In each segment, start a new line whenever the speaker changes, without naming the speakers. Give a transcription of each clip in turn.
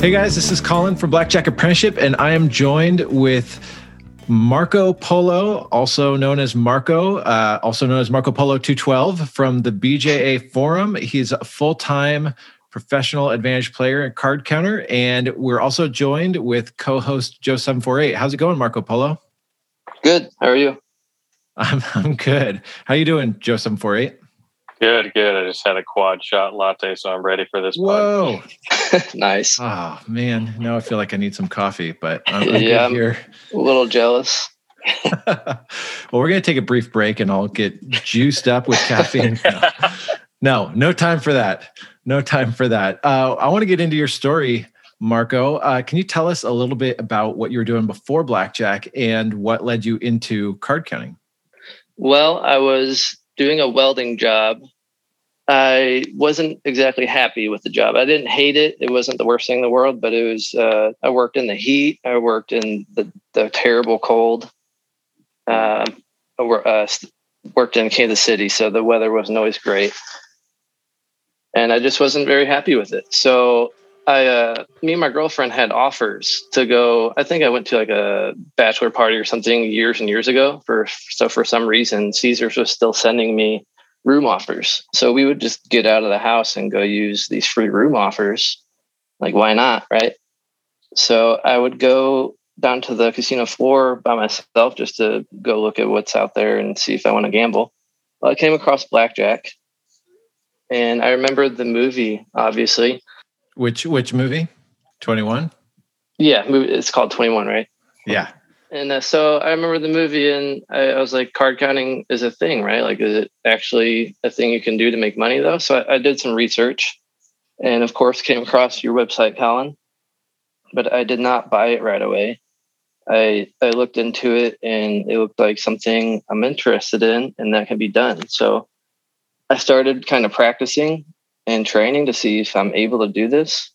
Hey guys, this is Colin from Blackjack Apprenticeship, and I am joined with Marco Polo, also known as Marco, uh, also known as Marco Polo 212 from the BJA Forum. He's a full time professional advantage player and card counter. And we're also joined with co host Joe748. How's it going, Marco Polo?
Good. How are you?
I'm, I'm good. How you doing, Joe748?
Good, good. I just had a quad shot latte, so I'm ready for this.
Whoa.
nice.
Oh, man. Now I feel like I need some coffee, but I'm, I'm
yeah,
good here.
A little jealous.
well, we're going to take a brief break and I'll get juiced up with caffeine. No, no time for that. No time for that. Uh, I want to get into your story, Marco. Uh, can you tell us a little bit about what you were doing before Blackjack and what led you into card counting?
Well, I was doing a welding job. I wasn't exactly happy with the job. I didn't hate it. It wasn't the worst thing in the world, but it was. Uh, I worked in the heat. I worked in the, the terrible cold. Uh, I uh, worked in Kansas City, so the weather wasn't always great and I just wasn't very happy with it. So I, uh, me and my girlfriend had offers to go. I think I went to like a bachelor party or something years and years ago. For so for some reason, Caesars was still sending me room offers. So we would just get out of the house and go use these free room offers. Like why not, right? So I would go down to the casino floor by myself just to go look at what's out there and see if I want to gamble. Well, I came across blackjack and I remember the movie, obviously.
Which which movie? Twenty one.
Yeah, it's called Twenty One, right?
Yeah.
And uh, so I remember the movie, and I, I, was like, card counting is a thing, right? Like, is it actually a thing you can do to make money, though? So I, I did some research, and of course, came across your website, Colin. But I did not buy it right away. I I looked into it, and it looked like something I'm interested in, and that can be done. So I started kind of practicing and training to see if I'm able to do this.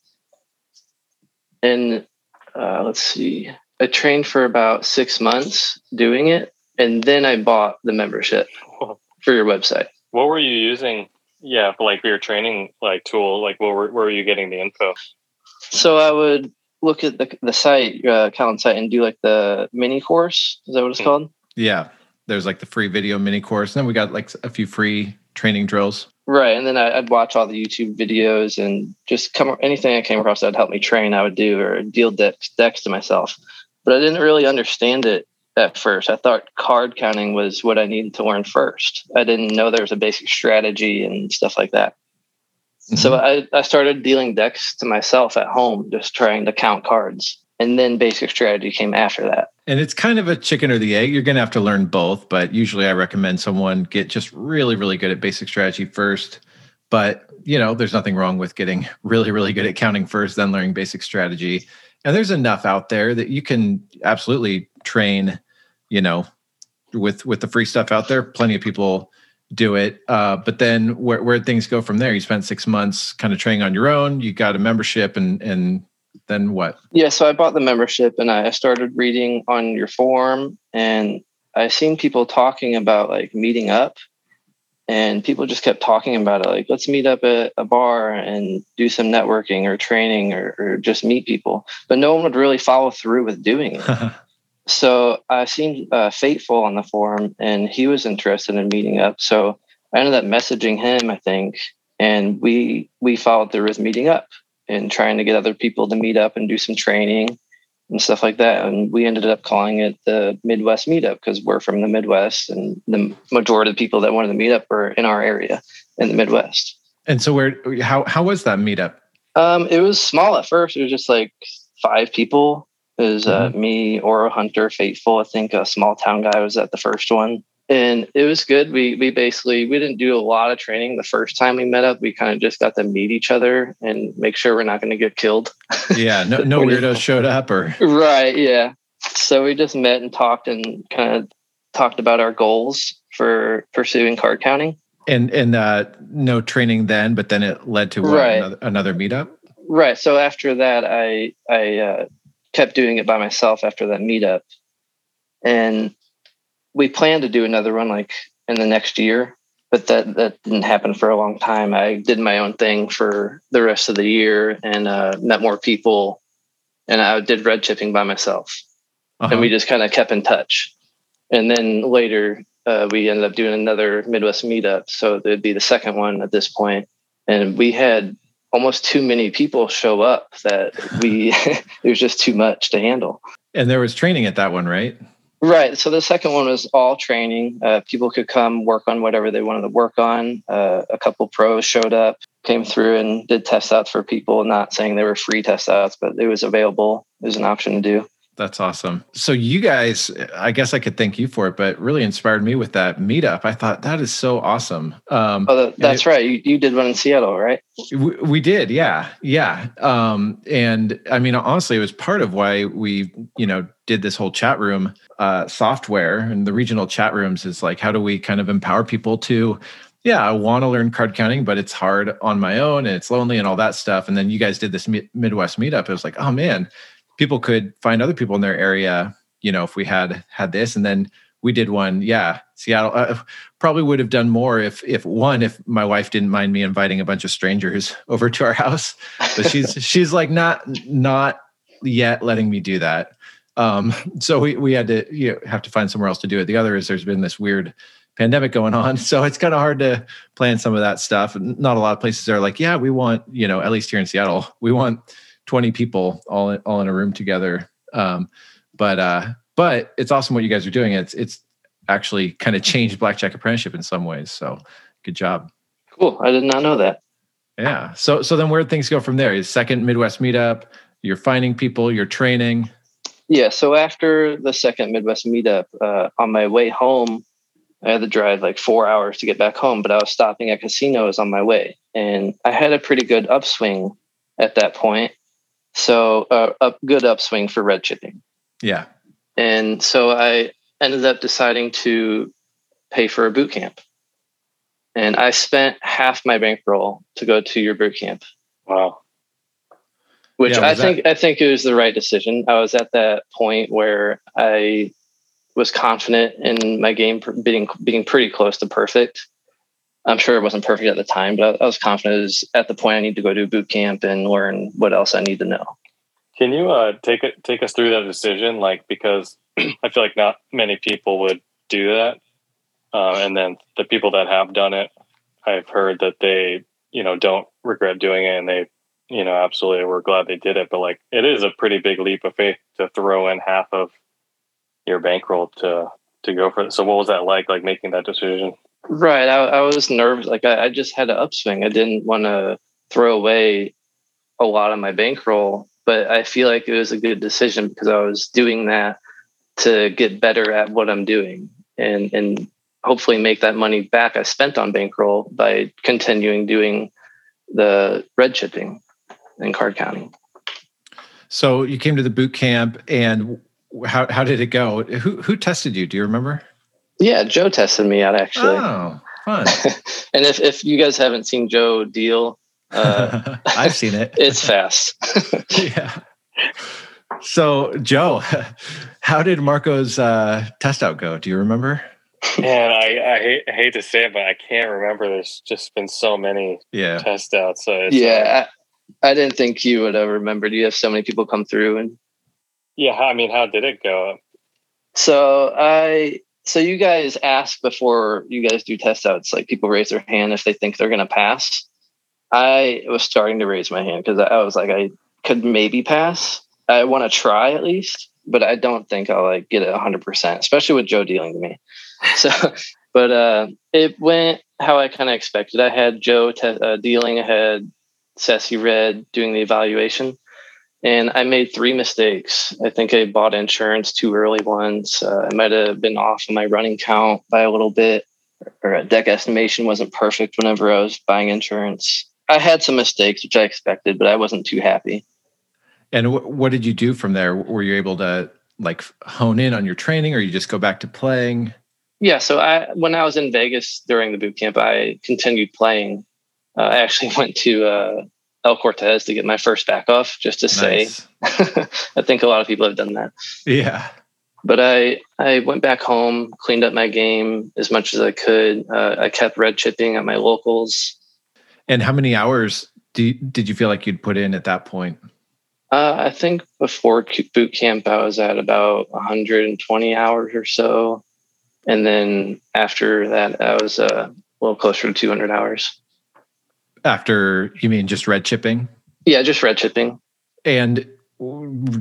And uh, let's see, I trained for about six months doing it. And then I bought the membership for your website.
What were you using? Yeah, for like your training like tool, like where were, where were you getting the info?
So I would look at the, the site, uh, Colin site, and do like the mini course. Is that what it's mm-hmm. called?
Yeah. There's like the free video mini course. And then we got like a few free training drills.
Right, and then I'd watch all the YouTube videos and just come anything I came across that'd help me train. I would do or deal decks decks to myself, but I didn't really understand it at first. I thought card counting was what I needed to learn first. I didn't know there was a basic strategy and stuff like that. Mm-hmm. So I, I started dealing decks to myself at home, just trying to count cards and then basic strategy came after that.
And it's kind of a chicken or the egg. You're going to have to learn both, but usually I recommend someone get just really, really good at basic strategy first. But, you know, there's nothing wrong with getting really, really good at counting first, then learning basic strategy. And there's enough out there that you can absolutely train, you know, with with the free stuff out there. Plenty of people do it. Uh, but then where where things go from there? You spent six months kind of training on your own. You got a membership and and then what?
Yeah, so I bought the membership and I started reading on your forum and I seen people talking about like meeting up and people just kept talking about it like let's meet up at a bar and do some networking or training or, or just meet people but no one would really follow through with doing it so i seen uh, fateful on the forum and he was interested in meeting up so i ended up messaging him i think and we we followed through with meeting up and trying to get other people to meet up and do some training and stuff like that. And we ended up calling it the Midwest Meetup because we're from the Midwest and the majority of the people that wanted to meet up were in our area in the Midwest.
And so where how how was that meetup?
Um, it was small at first. It was just like five people. It was uh, mm-hmm. me, Oro Hunter, Fateful. I think a small town guy was at the first one and it was good. We we basically we didn't do a lot of training the first time we met up. We kind of just got to meet each other and make sure we're not going to get killed.
Yeah, no no weirdos showed up or
right. Yeah, so we just met and talked and kind of talked about our goals for pursuing card counting.
And and uh, no training then, but then it led to what, right. another, another meetup.
Right. So after that, I I uh, kept doing it by myself after that meetup, and we plan to do another one like in the next year. but that that didn't happen for a long time. I did my own thing for the rest of the year and uh, met more people, and I did red chipping by myself, uh-huh. and we just kind of kept in touch. And then later, uh, we ended up doing another Midwest meetup, so it'd be the second one at this point, and we had almost too many people show up that we it was just too much to handle.
And there was training at that one, right?
Right. So the second one was all training. Uh, people could come work on whatever they wanted to work on. Uh, a couple pros showed up, came through and did test outs for people. Not saying they were free test outs, but it was available. It was an option to do.
That's awesome. So you guys, I guess I could thank you for it, but really inspired me with that meetup. I thought that is so awesome.
Um, oh, that's it, right. You, you did one in Seattle, right?
We, we did. Yeah. Yeah. Um, and I mean, honestly, it was part of why we, you know, did this whole chat room uh, software and the regional chat rooms is like, how do we kind of empower people to, yeah, I want to learn card counting, but it's hard on my own and it's lonely and all that stuff. And then you guys did this Midwest meetup. It was like, oh man, people could find other people in their area you know if we had had this. And then we did one yeah seattle uh, probably would have done more if if one if my wife didn't mind me inviting a bunch of strangers over to our house. But she's she's like not not yet letting me do that. Um so we we had to you know, have to find somewhere else to do it. The other is there's been this weird pandemic going on so it's kind of hard to plan some of that stuff. Not a lot of places are like yeah we want you know at least here in seattle we want 20 people all in, all in a room together. Um, but uh, but it's awesome what you guys are doing. It's it's actually kind of changed blackjack apprenticeship in some ways. So good job.
Cool. I did not know that.
Yeah. So so then where things go from there? Is second Midwest meetup. You're finding people. You're training.
Yeah. So after the second Midwest meetup, uh, on my way home, I had to drive like four hours to get back home, but I was stopping at casinos on my way, and I had a pretty good upswing at that point. So uh, a good upswing for red chipping.
Yeah.
And so I ended up deciding to pay for a boot camp. And I spent half my bankroll to go to your boot camp.
Wow.
Which yeah, I think that- I think it was the right decision. I was at that point where I was confident in my game being being pretty close to perfect. I'm sure it wasn't perfect at the time, but I, was confident it was at the point I need to go to boot camp and learn what else I need to know.
Can you uh, take it take us through that decision? Like because I feel like not many people would do that, uh, and then the people that have done it, I've heard that they you know don't regret doing it, and they you know absolutely were glad they did it. But like it is a pretty big leap of faith to throw in half of your bankroll to to go for it. So what was that like? Like making that decision?
Right. I, I was nervous. Like I, I just had an upswing. I didn't want to throw away a lot of my bankroll, but I feel like it was a good decision because I was doing that to get better at what I'm doing and and hopefully make that money back I spent on bankroll by continuing doing the red chipping and card counting.
So you came to the boot camp and how how did it go? Who who tested you? Do you remember?
Yeah, Joe tested me out actually.
Oh, fun.
and if, if you guys haven't seen Joe deal,
uh, I've seen it.
it's fast.
yeah. So, Joe, how did Marco's uh, test out go? Do you remember?
Man, I, I, hate, I hate to say it, but I can't remember. There's just been so many
yeah.
test outs. So
yeah, I, I, didn't think you would have remembered. You have so many people come through, and
yeah, I mean, how did it go?
So I so you guys ask before you guys do test outs, like people raise their hand if they think they're going to pass. I was starting to raise my hand because I was like, I could maybe pass. I want to try at least, but I don't think I'll like get it 100%, especially with Joe dealing to me. So, but uh, it went how I kind of expected. I had Joe te- uh, dealing, ahead, Sassy Red doing the evaluation and I made three mistakes. I think I bought insurance too early once. Uh, I might have been off on my running count by a little bit, or a deck estimation wasn't perfect whenever I was buying insurance. I had some mistakes, which I expected, but I wasn't too happy.
And w- what did you do from there? Were you able to like hone in on your training, or you just go back to playing?
Yeah. So I, when I was in Vegas during the boot camp, I continued playing. Uh, I actually went to uh, El Cortez to get my first back off, just to nice. say. I think a lot of people have done that.
Yeah.
But I I went back home, cleaned up my game as much as I could. Uh, I kept red chipping at my locals.
And how many hours do you, did you feel like you'd put in at that point?
Uh, I think before boot camp, I was at about 120 hours or so, and then after that, I was uh, a little closer to 200 hours.
After you mean just red chipping?
Yeah, just red chipping.
And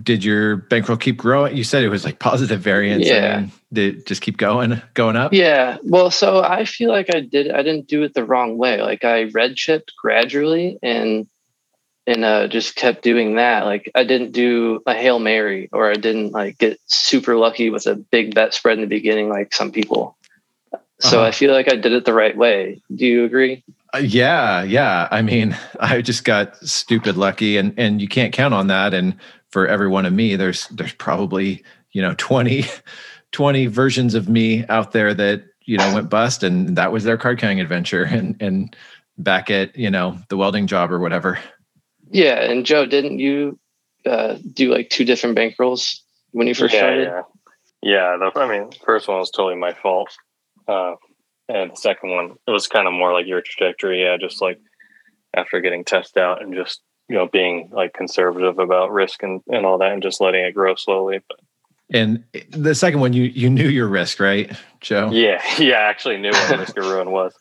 did your bankroll keep growing? You said it was like positive variance.
Yeah. Mean,
did it just keep going, going up?
Yeah. Well, so I feel like I did. I didn't do it the wrong way. Like I red chipped gradually, and and uh, just kept doing that. Like I didn't do a hail mary, or I didn't like get super lucky with a big bet spread in the beginning, like some people. So uh-huh. I feel like I did it the right way. Do you agree?
Uh, yeah, yeah. I mean, I just got stupid lucky, and and you can't count on that. And for every one of me, there's there's probably you know 20, 20 versions of me out there that you know went bust, and that was their card counting adventure, and and back at you know the welding job or whatever.
Yeah, and Joe, didn't you uh, do like two different bankrolls when you first
yeah,
started?
Yeah, yeah. The, I mean, first one was totally my fault. Uh, and the second one, it was kind of more like your trajectory. Yeah, just like after getting tested out and just you know being like conservative about risk and, and all that, and just letting it grow slowly. But
and the second one, you you knew your risk, right, Joe?
Yeah, yeah, I actually knew what risk of ruin was.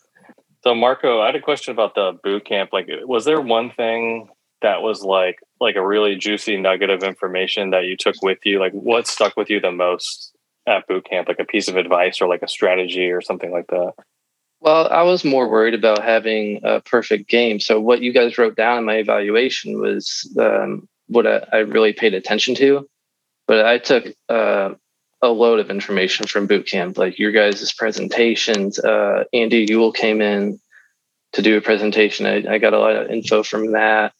So Marco, I had a question about the boot camp. Like, was there one thing that was like like a really juicy nugget of information that you took with you? Like, what stuck with you the most at boot camp, like a piece of advice or like a strategy or something like that?
Well, I was more worried about having a perfect game. So what you guys wrote down in my evaluation was um, what I, I, really paid attention to. But I took uh, a load of information from boot camp, like your guys' presentations. Uh, Andy Ewell came in to do a presentation. I, I got a lot of info from that.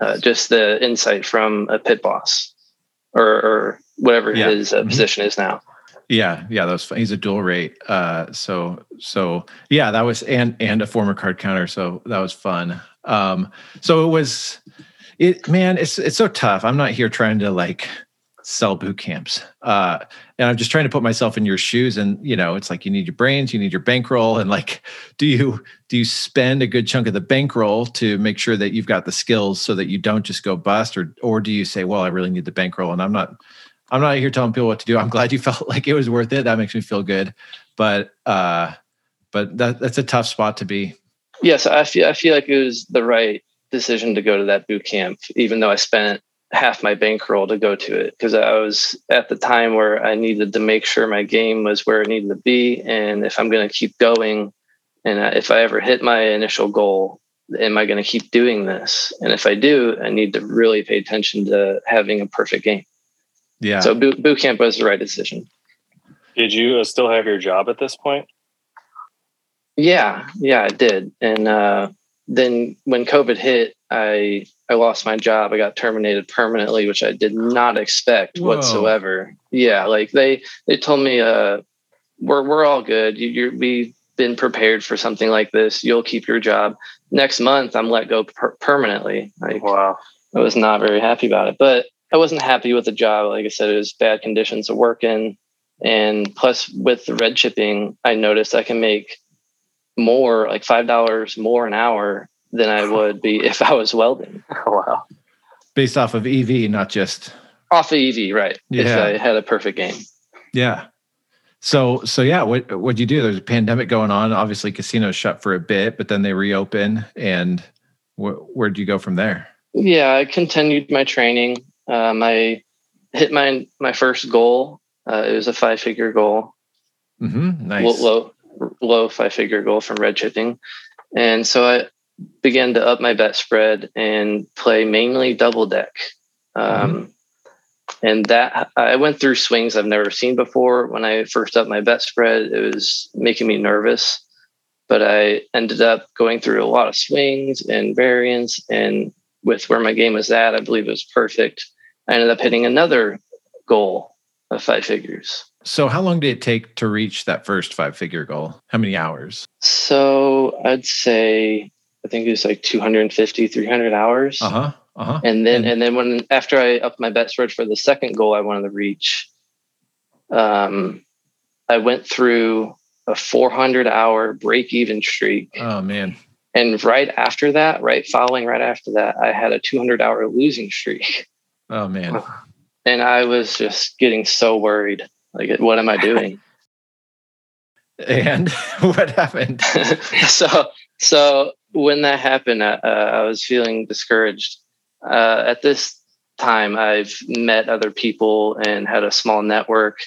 Uh, just the insight from a pit boss or, or whatever yeah. his uh, mm-hmm. position is now.
Yeah, yeah, that was fun. He's a dual rate. Uh, so so yeah, that was and and a former card counter. So that was fun. Um, so it was it man, it's it's so tough. I'm not here trying to like sell boot camps. Uh, and I'm just trying to put myself in your shoes. And you know, it's like you need your brains, you need your bankroll, and like, do you do you spend a good chunk of the bankroll to make sure that you've got the skills so that you don't just go bust, or or do you say, well, I really need the bankroll, and I'm not I'm not here telling people what to do. I'm glad you felt like it was worth it. That makes me feel good. But uh, but that that's a tough spot to be.
Yes, I feel I feel like it was the right decision to go to that boot camp, even though I spent half my bankroll to go to it because I was at the time where I needed to make sure my game was where it needed to be, and if I'm going to keep going, and if I ever hit my initial goal, am I going to keep doing this? And if I do, I need to really pay attention to having a perfect game.
Yeah.
So boot, boot camp was the right decision.
Did you uh, still have your job at this point?
Yeah, yeah, I did. And uh, then when COVID hit, I I lost my job. I got terminated permanently, which I did not expect Whoa. whatsoever. Yeah, like they they told me, uh, we're we're all good. You, you're we've been prepared for something like this. You'll keep your job. Next month, I'm let go per- permanently. Like,
wow,
I was not very happy about it, but I wasn't happy with the job. Like I said, it was bad conditions to work in. And plus, with the red chipping, I noticed I can make more, like $5 more an hour than I would be if I was welding.
wow.
Based off of EV, not just
off of EV, right? Yeah. If I had a perfect game.
Yeah. So, so yeah, what what'd you do? There's a pandemic going on. Obviously, casinos shut for a bit, but then they reopen. And wh- where'd you go from there?
Yeah, I continued my training. Um, I hit my my first goal. Uh, it was a five figure goal.
Mm-hmm. Nice.
Low, low, low five figure goal from red chipping, and so I began to up my bet spread and play mainly double deck. Um, mm-hmm. And that I went through swings I've never seen before. When I first up my bet spread, it was making me nervous but I ended up going through a lot of swings and variance. And with where my game was at, I believe it was perfect. I ended up hitting another goal of five figures.
So, how long did it take to reach that first five figure goal? How many hours?
So, I'd say, I think it was like 250, 300 hours.
Uh huh. Uh-huh.
And then, and, and then when after I upped my bet spread for the second goal I wanted to reach, Um, I went through a 400 hour break even streak.
Oh man.
And right after that, right following right after that, I had a 200 hour losing streak.
Oh man.
And I was just getting so worried. Like, what am I doing?
and what happened?
so, so when that happened, uh, I was feeling discouraged. Uh, at this time, I've met other people and had a small network.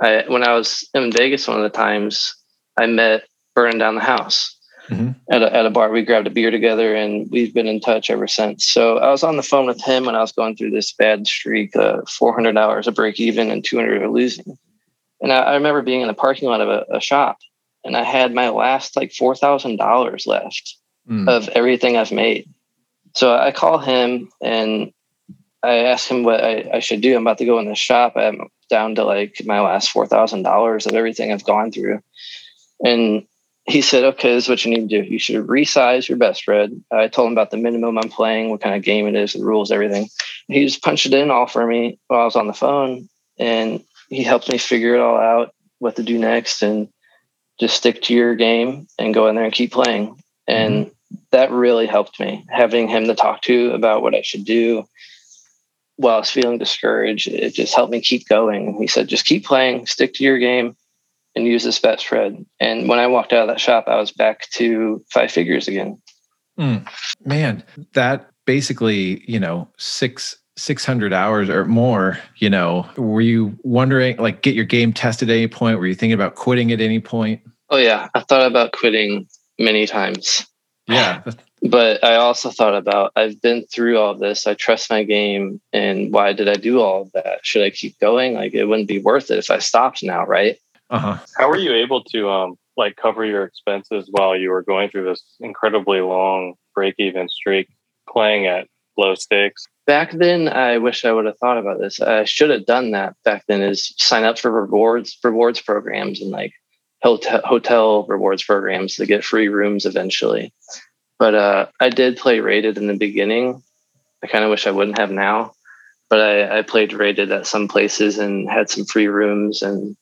I, when I was in Vegas, one of the times I met Burning Down the House mm-hmm. at, a, at a bar. We grabbed a beer together and we've been in touch ever since. So I was on the phone with him when I was going through this bad streak, uh, 400 hours of break even and 200 of losing. And I, I, remember being in the parking lot of a, a shop and I had my last like $4,000 left mm. of everything I've made. So I call him and I ask him what I, I, should do. I'm about to go in the shop. I'm down to like my last $4,000 of everything I've gone through. And he said, okay, this is what you need to do. You should resize your bet spread. I told him about the minimum I'm playing, what kind of game it is, the rules, everything. He just punched it in all for me while I was on the phone. And he helped me figure it all out, what to do next, and just stick to your game and go in there and keep playing. And mm-hmm. that really helped me having him to talk to about what I should do while I was feeling discouraged. It just helped me keep going. He said, just keep playing, stick to your game and use this bet spread. And when I walked out of that shop, I was back to five figures again.
Mm, man, that basically, you know, six 600 hours or more, you know, were you wondering like get your game tested at any point? Were you thinking about quitting at any point?
Oh yeah, I thought about quitting many times.
Yeah.
but I also thought about I've been through all this. I trust my game and why did I do all of that? Should I keep going? Like it wouldn't be worth it if I stopped now, right?
Uh-huh. How were you able to um like cover your expenses while you were going through this incredibly long break even streak playing at low stakes?
Back then, I wish I would have thought about this. I should have done that back then. Is sign up for rewards rewards programs and like hotel hotel rewards programs to get free rooms eventually. But uh, I did play rated in the beginning. I kind of wish I wouldn't have now, but I, I played rated at some places and had some free rooms and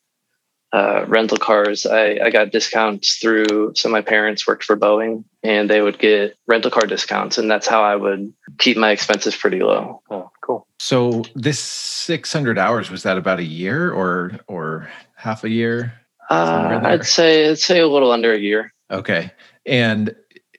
uh, rental cars. I, I got discounts through so my parents worked for Boeing and they would get rental car discounts. And that's how I would keep my expenses pretty low.
Oh, cool.
So this 600 hours, was that about a year or, or half a year?
Uh, I'd say, I'd say a little under a year.
Okay. And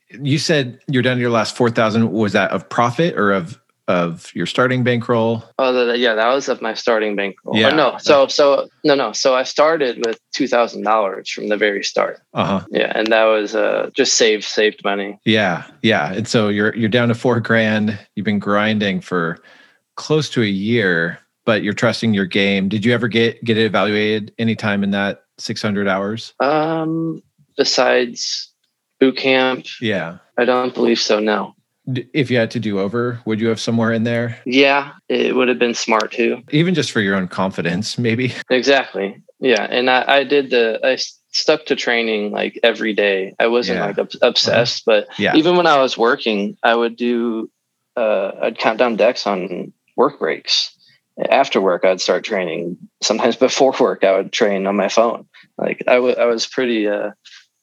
you said you're down to your last 4,000. Was that of profit or of of your starting bankroll?
Oh, the, yeah, that was of my starting bankroll. Yeah. no, so so no, no. So I started with two thousand dollars from the very start.
Uh huh.
Yeah, and that was uh, just saved saved money.
Yeah, yeah. And so you're you're down to four grand. You've been grinding for close to a year, but you're trusting your game. Did you ever get get it evaluated anytime in that six hundred hours?
Um, besides boot camp.
Yeah.
I don't believe so. No
if you had to do over, would you have somewhere in there?
Yeah, it would have been smart too.
Even just for your own confidence, maybe.
Exactly. Yeah, and I, I did the I stuck to training like every day. I wasn't yeah. like obsessed, but yeah. even when I was working, I would do uh, I'd count down decks on work breaks. After work, I'd start training. Sometimes before work, I would train on my phone. Like I, w- I was pretty uh,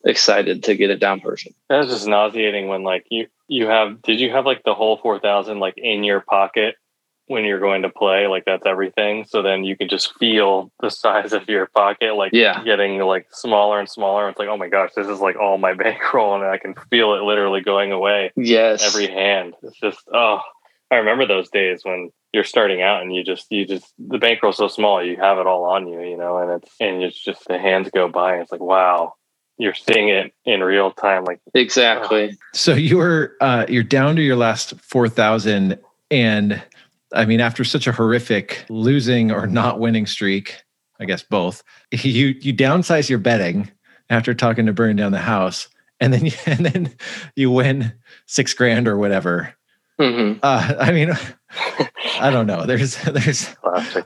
excited to get it down person.
That's just nauseating when like you you have did you have like the whole 4000 like in your pocket when you're going to play? Like that's everything. So then you can just feel the size of your pocket like
yeah.
getting like smaller and smaller. It's like oh my gosh this is like all my bankroll and i can feel it literally going away
yes.
every hand. It's just oh. I remember those days when you're starting out and you just you just the bankroll's so small you have it all on you you know and it's and it's just the hands go by and it's like wow you're seeing it in real time like
exactly.
So you're uh you're down to your last 4000 and i mean after such a horrific losing or not winning streak i guess both you you downsize your betting after talking to burn down the house and then you, and then you win six grand or whatever.
Mm-hmm.
uh, i mean i don't know. There's there's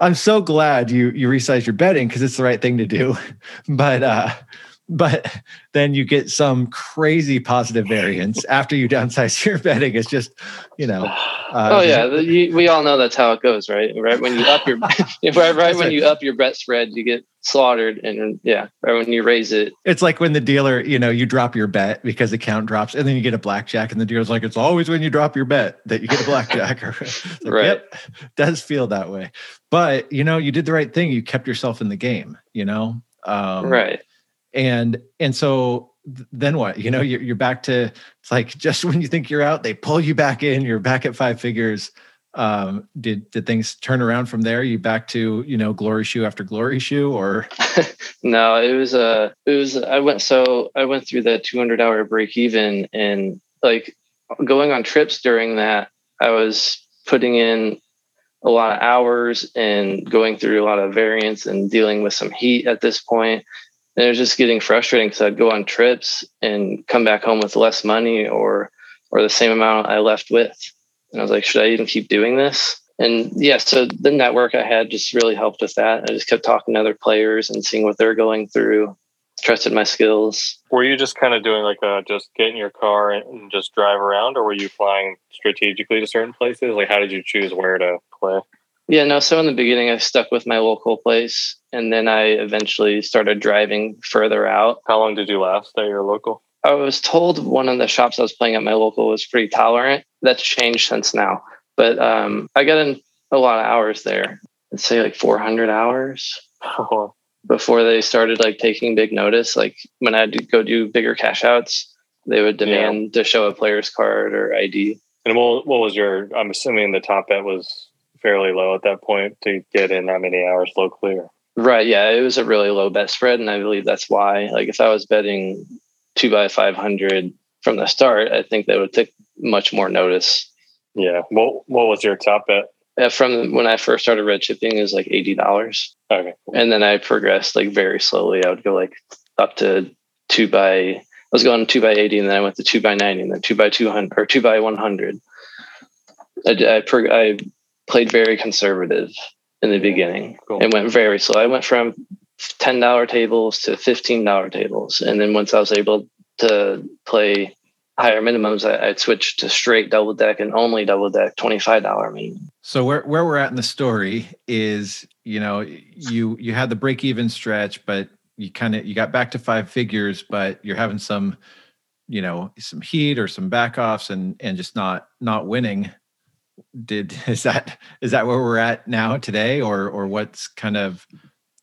i'm so glad you you resize your betting because it's the right thing to do. But uh but then you get some crazy positive variance after you downsize your betting. It's just, you know.
Uh, oh yeah, you, we all know that's how it goes, right? Right when you up your right, right when you up your bet spread, you get slaughtered, and yeah, right when you raise it,
it's like when the dealer, you know, you drop your bet because the count drops, and then you get a blackjack, and the dealer's like, it's always when you drop your bet that you get a blackjack. like, right? Yep, does feel that way, but you know, you did the right thing. You kept yourself in the game. You know,
um, right
and and so then what? You know you're, you're back to it's like just when you think you're out they pull you back in you're back at five figures. Um did did things turn around from there? You back to you know glory shoe after glory shoe or?
No it was a uh, it was i went so i went through the 200 hour break even and like going on trips during that i was putting in a lot of hours and going through a lot of variance and dealing with some heat at this point and it was just getting frustrating because I'd go on trips and come back home with less money or or the same amount I left with. And I was like, should I even keep doing this? And yeah, so the network I had just really helped with that. I just kept talking to other players and seeing what they're going through, trusted my skills.
Were you just kind of doing like a just get in your car and just drive around, or were you flying strategically to certain places? Like, how did you choose where to play?
Yeah, no. So in the beginning, I stuck with my local place, and then I eventually started driving further out.
How long did you last at your local?
I was told one of the shops I was playing at my local was pretty tolerant. That's changed since now, but um, I got in a lot of hours there. Let's say like 400 hours before they started like taking big notice. Like when I would go do bigger cash outs, they would demand yeah. to show a player's card or ID.
And what, what was your? I'm assuming the top bet was fairly low at that point to get in that many hours locally. Or?
Right. Yeah, it was a really low bet spread, and I believe that's why. Like, if I was betting two by five hundred from the start, I think that would take much more notice.
Yeah. What What was your top bet?
Uh, from when I first started red chipping, it was like eighty dollars.
Okay.
And then I progressed like very slowly. I would go like up to two by. I was going two by eighty, and then I went to two by ninety, and then two by two hundred or two by one hundred. I, I, I played very conservative in the beginning cool. and went very slow. I went from ten dollar tables to fifteen dollar tables, and then once I was able to play higher minimums, I, would switch to straight double deck and only double deck twenty five dollar minimum.
So where where we're at in the story is, you know, you you had the break even stretch, but you kind of you got back to five figures, but you're having some, you know, some heat or some back offs and and just not not winning did is that is that where we're at now today or or what's kind of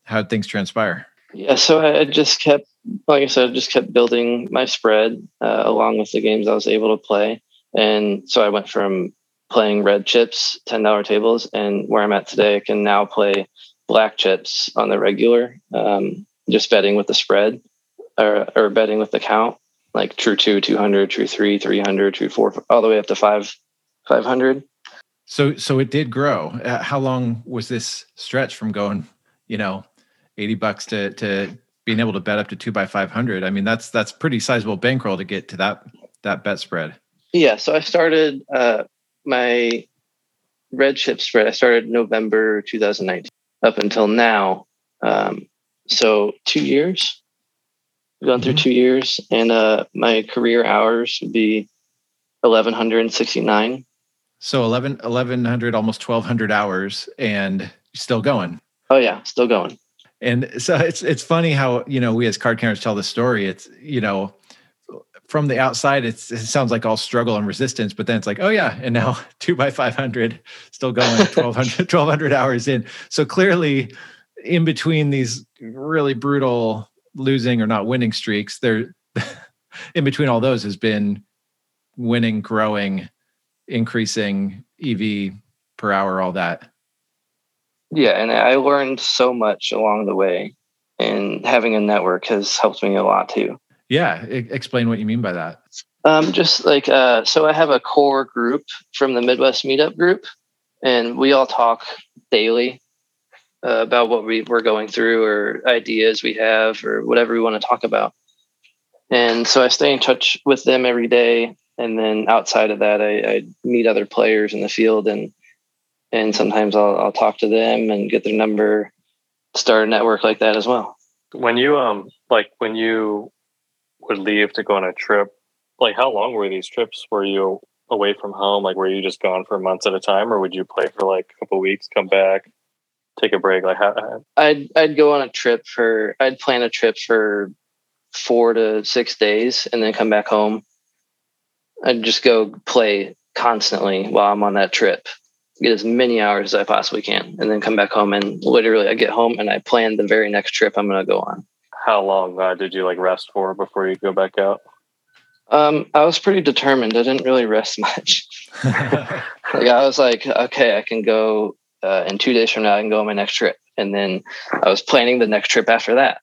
how things transpire?
Yeah so i just kept like i said I just kept building my spread uh, along with the games i was able to play. And so i went from playing red chips $10 tables and where i'm at today i can now play black chips on the regular um, just betting with the spread or, or betting with the count like true 2 200 true 3 300 true 4 all the way up to 5 500
so so it did grow. Uh, how long was this stretch from going, you know, 80 bucks to to being able to bet up to 2 by 500? I mean, that's that's pretty sizable bankroll to get to that that bet spread.
Yeah, so I started uh my red chip spread. I started November 2019 up until now. Um so 2 years. Gone mm-hmm. through 2 years and uh my career hours would be 1169
so 11, 1100, almost 1200 hours and still going.
Oh yeah, still going.
And so it's, it's funny how, you know, we as card counters tell the story. It's, you know, from the outside, it sounds like all struggle and resistance, but then it's like, oh yeah, and now two by 500 still going 1200, 1200 hours in. So clearly in between these really brutal losing or not winning streaks, there, in between all those has been winning, growing, increasing EV per hour, all that.
Yeah, and I learned so much along the way, and having a network has helped me a lot too.
Yeah, explain what you mean by that.
Um, just like uh, so, I have a core group from the Midwest Meetup group, and we all talk daily uh, about what we, we're going through or ideas we have or whatever we want to talk about. And so I stay in touch with them every day and then outside of that, I, I, meet other players in the field, and and sometimes I'll, I'll talk to them and get their number, start a network like that as well.
When you um like when you would leave to go on a trip, like how long were these trips? Were you away from home? Like were you just gone for months at a time, or would you play for like a couple weeks, come back, take a break? Like how?
I'd I'd go on a trip for I'd plan a trip for four to six days and then come back home. I'd just go play constantly while I'm on that trip, get as many hours as I possibly can, and then come back home. And literally, I get home and I plan the very next trip I'm going to go on.
How long uh, did you like rest for before you go back out?
Um, I was pretty determined. I didn't really rest much. like I was like, okay, I can go uh, in two days from now. I can go on my next trip, and then I was planning the next trip after that.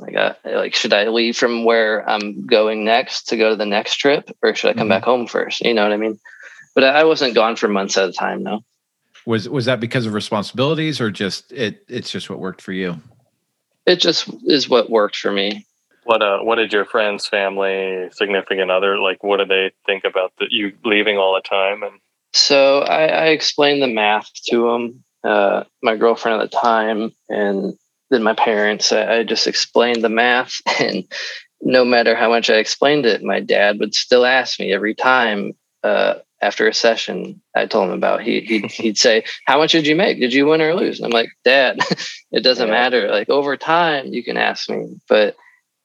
Like, uh, like should I leave from where I'm going next to go to the next trip, or should I come mm-hmm. back home first? You know what I mean? But I wasn't gone for months at a time. No.
Was was that because of responsibilities, or just it? It's just what worked for you.
It just is what worked for me.
What uh? What did your friends, family, significant other like? What do they think about that you leaving all the time? And
so I, I explained the math to them. Uh, my girlfriend at the time, and than my parents. I, I just explained the math, and no matter how much I explained it, my dad would still ask me every time uh, after a session I told him about. He he'd, he'd say, "How much did you make? Did you win or lose?" And I'm like, "Dad, it doesn't yeah. matter. Like over time, you can ask me, but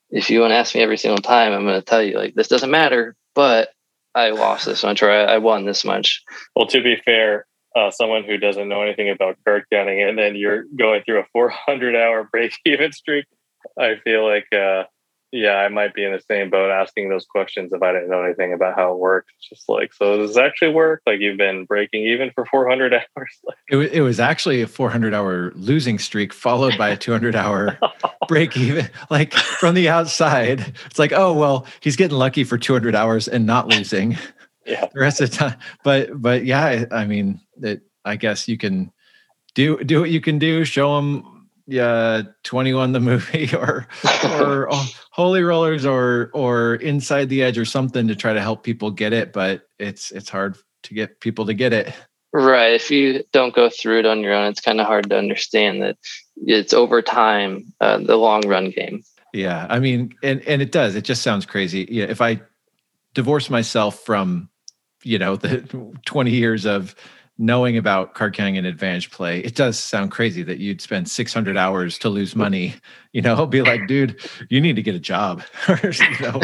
if you want to ask me every single time, I'm going to tell you like this doesn't matter." But I lost this much or I, I won this much.
Well, to be fair, uh, someone who doesn't know anything about card counting, and then you're going through a 400 hour break even streak. I feel like, uh, yeah, I might be in the same boat asking those questions if I didn't know anything about how it works. Just like, so does this actually work? Like you've been breaking even for 400 hours?
it, it was actually a 400 hour losing streak followed by a 200 hour break even. Like from the outside, it's like, oh, well, he's getting lucky for 200 hours and not losing
yeah.
the rest of the time. But but yeah, I, I mean, it, I guess you can do do what you can do. Show them yeah, 21 the movie or or Holy Rollers or or Inside the Edge or something to try to help people get it. But it's it's hard to get people to get it.
Right. If you don't go through it on your own, it's kind of hard to understand that it's over time, uh, the long run game.
Yeah, I mean, and and it does. It just sounds crazy. Yeah, if I divorce myself from you know the 20 years of knowing about card counting and advantage play it does sound crazy that you'd spend 600 hours to lose money you know be like dude you need to get a job.
Know,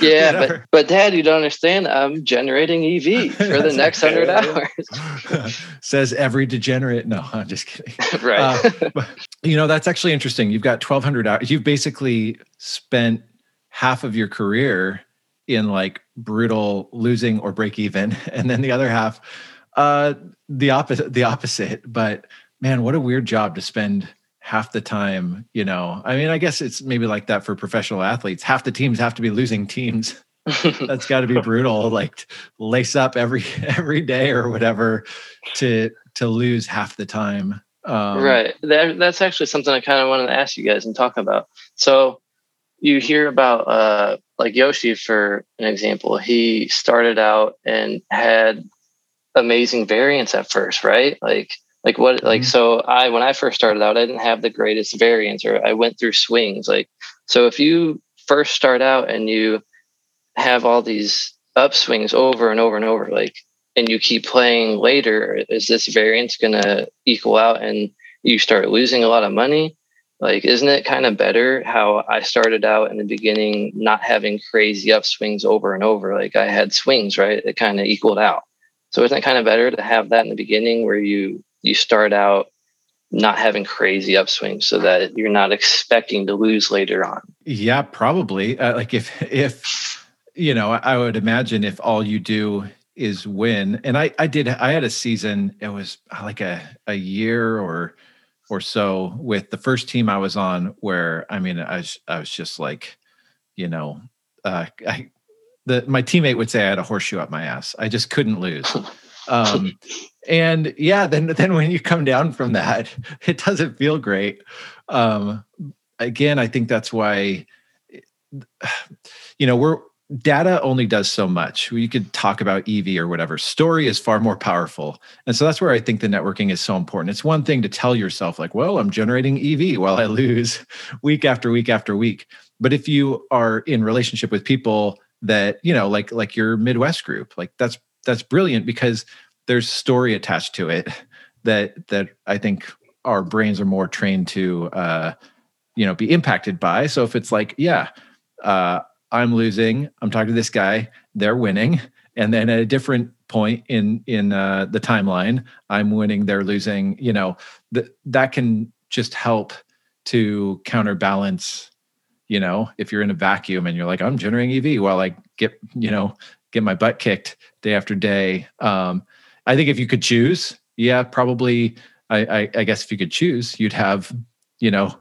yeah but, but dad you don't understand i'm generating ev for the next 100 hours.
Says every degenerate no i'm just kidding.
Right. Uh,
but, you know that's actually interesting. You've got 1200 hours you've basically spent half of your career in like brutal losing or break even. And then the other half uh the opposite the opposite. But man what a weird job to spend half the time you know? I mean i guess it's maybe like that for professional athletes. Half the teams have to be losing teams. That's got to be brutal like lace up every every day or whatever to to lose half the time.
Um, right. That, that's actually something i kind of wanted to ask you guys and talk about. So you hear about uh, like Yoshi for an example. He started out and had amazing variance at first, right? Like like what like mm-hmm. so I when I first started out, I didn't have the greatest variance or I went through swings. Like so if you first start out and you have all these upswings over and over and over, like and you keep playing later, is this variance gonna equal out and you start losing a lot of money? Like isn't it kind of better how i started out in the beginning not having crazy upswings over and over? Like i had swings right it kind of equaled out. So isn't it kind of better to have that in the beginning where you you start out not having crazy upswings so that you're not expecting to lose later on?
Yeah probably. Uh, like if if you know i would imagine if all you do is win. And i i did i had a season it was like a a year or or so with the first team I was on, where I mean, I was I was just like, you know, uh, I the my teammate would say I had a horseshoe up my ass. I just couldn't lose. Um, and yeah, then then when you come down from that, it doesn't feel great. Um, again, I think that's why, you know, we're data only does so much. You could talk about EV or whatever. Story is far more powerful. And so that's where I think the networking is so important. It's one thing to tell yourself, like, well, I'm generating EV while I lose week after week after week. But if you are in relationship with people that, you know, like like your Midwest group, like that's that's brilliant because there's story attached to it that that I think our brains are more trained to uh, you know, be impacted by. So if it's like, yeah, uh, I'm losing. I'm talking to this guy. They're winning. And then at a different point in in uh, the timeline, I'm winning. They're losing. You know that that can just help to counterbalance. You know, if you're in a vacuum and you're like, I'm generating EV while I get you know get my butt kicked day after day. Um, I think if you could choose, yeah, probably. I, I, I guess if you could choose, you'd have you know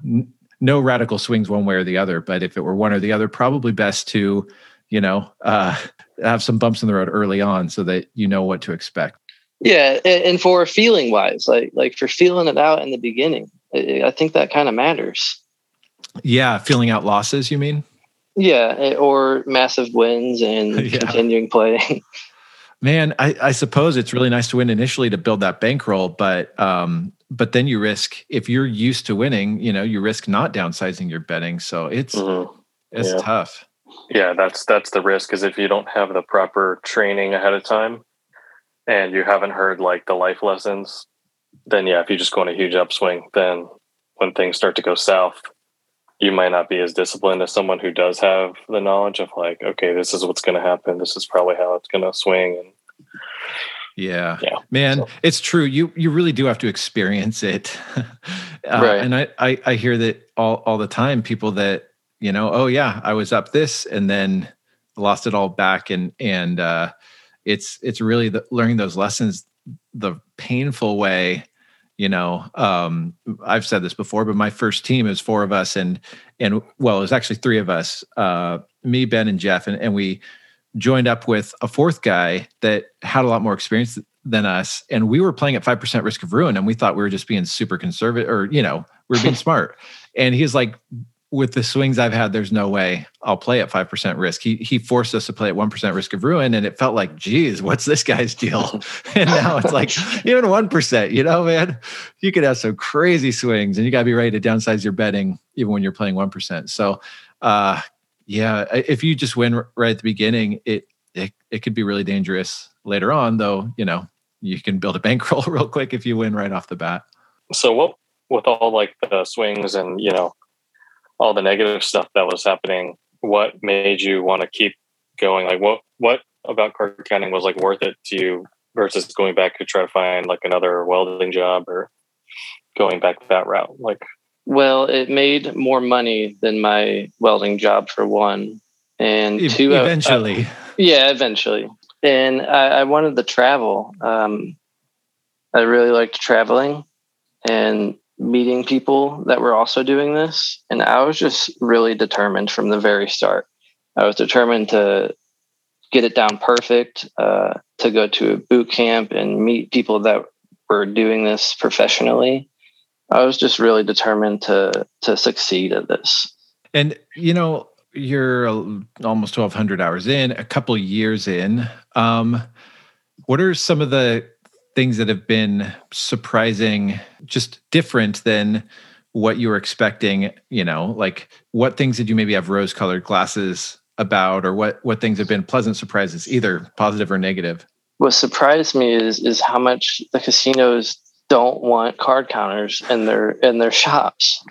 no radical swings one way or the other. But if it were one or the other, probably best to, you know, uh, have some bumps in the road early on so that you know what to expect.
Yeah, and for feeling wise, like like for feeling it out in the beginning, I think that kind of matters.
Yeah, feeling out losses, you mean?
Yeah, or massive wins and yeah. continuing playing.
Man, I, I, suppose it's really nice to win initially to build that bankroll, but um, but then you risk if you're used to winning, you know, you risk not downsizing your betting. So it's mm-hmm. it's yeah. tough.
Yeah, that's that's the risk is if you don't have the proper training ahead of time and you haven't heard like the life lessons, then yeah, if you just go on a huge upswing, then when things start to go south, you might not be as disciplined as someone who does have the knowledge of like, okay, this is what's going to happen. This is probably how it's going to swing. And
yeah. yeah. Man, so. it's true. You you really do have to experience it. uh, right. And I, I I hear that all all the time. People that you know, oh yeah, I was up this and then lost it all back, and and uh, it's it's really the, learning those lessons the painful way. You know, um, I've said this before, but my first team is four of us, and and well, it was actually three of us, uh, me, Ben, and Jeff, and, and we joined up with a fourth guy that had a lot more experience than us and we were playing at 5% risk of ruin and we thought we were just being super conservative or you know we are being smart. And he's like with the swings i've had there's no way i'll play at 5% risk he he forced us to play at 1% risk of ruin and it felt like geez what's this guy's deal and now it's like even 1% you know man you could have some crazy swings and you got to be ready to downsize your betting even when you're playing 1% so uh yeah, if you just win right at the beginning, it it it could be really dangerous later on. Though you know you can build a bankroll real quick if you win right off the bat.
So what with all like the swings and you know all the negative stuff that was happening, what made you want to keep going? Like what what about card counting was like worth it to you versus going back to try to find like another welding job or going back that route? Like
well, it made more money than my welding job for one, and e- two.
Uh, eventually,
uh, yeah, eventually, and I, I wanted to travel. Um, I really liked traveling and meeting people that were also doing this, and I was just really determined from the very start. I was determined to get it down perfect, uh, to go to a boot camp and meet people that were doing this professionally I was just really determined to to succeed at this.
And you know, you're almost 1200 hours in, a couple years in. Um, what are some of the things that have been surprising, just different than what you were expecting? You know, like what things did you maybe have rose colored glasses about, or what what things have been pleasant surprises, either positive or negative?
What surprised me is is how much the casinos don't want card counters in their in their shops.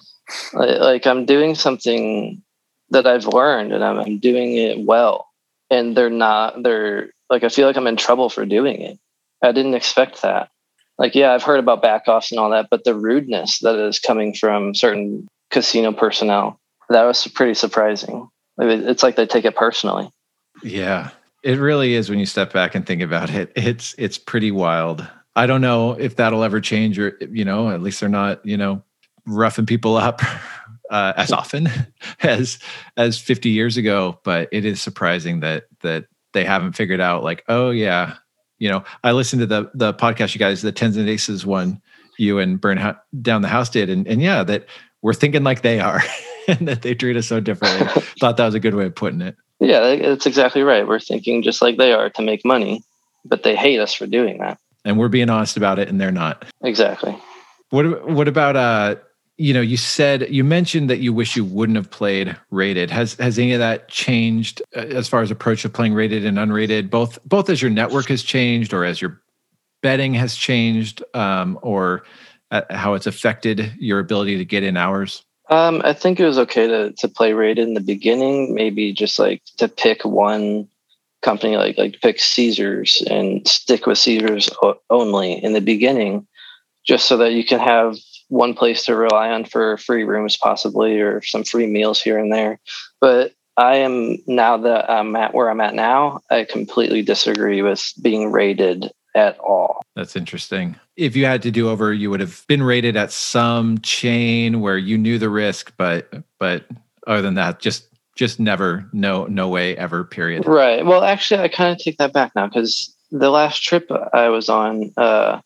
Like I'm doing something that I've learned and I'm, I'm doing it well, and they're not. They're like I feel like I'm in trouble for doing it. I didn't expect that. Like yeah, I've heard about backoffs and all that, but the rudeness that is coming from certain casino personnel that was pretty surprising. It's like they take it personally.
Yeah, it really is when you step back and think about it. It's it's pretty wild. I don't know if that'll ever change, or you know, at least they're not, you know, roughing people up uh, as often as as 50 years ago. But it is surprising that that they haven't figured out, like, oh yeah, you know, I listened to the the podcast you guys, the tens and aces one, you and Burn Down the House did, and and yeah, that we're thinking like they are. and that they treat us so differently. Thought that was a good way of putting it.
Yeah, that's exactly right. We're thinking just like they are to make money, but they hate us for doing that.
And we're being honest about it, and they're not.
Exactly.
What What about uh? You know, you said you mentioned that you wish you wouldn't have played rated. Has has any of that changed uh, as far as approach of playing rated and unrated? Both both as your network has changed, or as your betting has changed, um, or uh, how it's affected your ability to get in hours?
Um, I think it was okay to to play rated in the beginning. Maybe just like to pick one company, like like pick Caesars and stick with Caesars only in the beginning, just so that you can have one place to rely on for free rooms, possibly, or some free meals here and there. But I am now that I'm at where I'm at now. I completely disagree with being rated at all.
That's interesting. If you had to do over, you would have been rated at some chain where you knew the risk, but but other than that, just just never, no, no way ever. Period.
Right. Well, actually, I kind of take that back now because the last trip I was on, uh,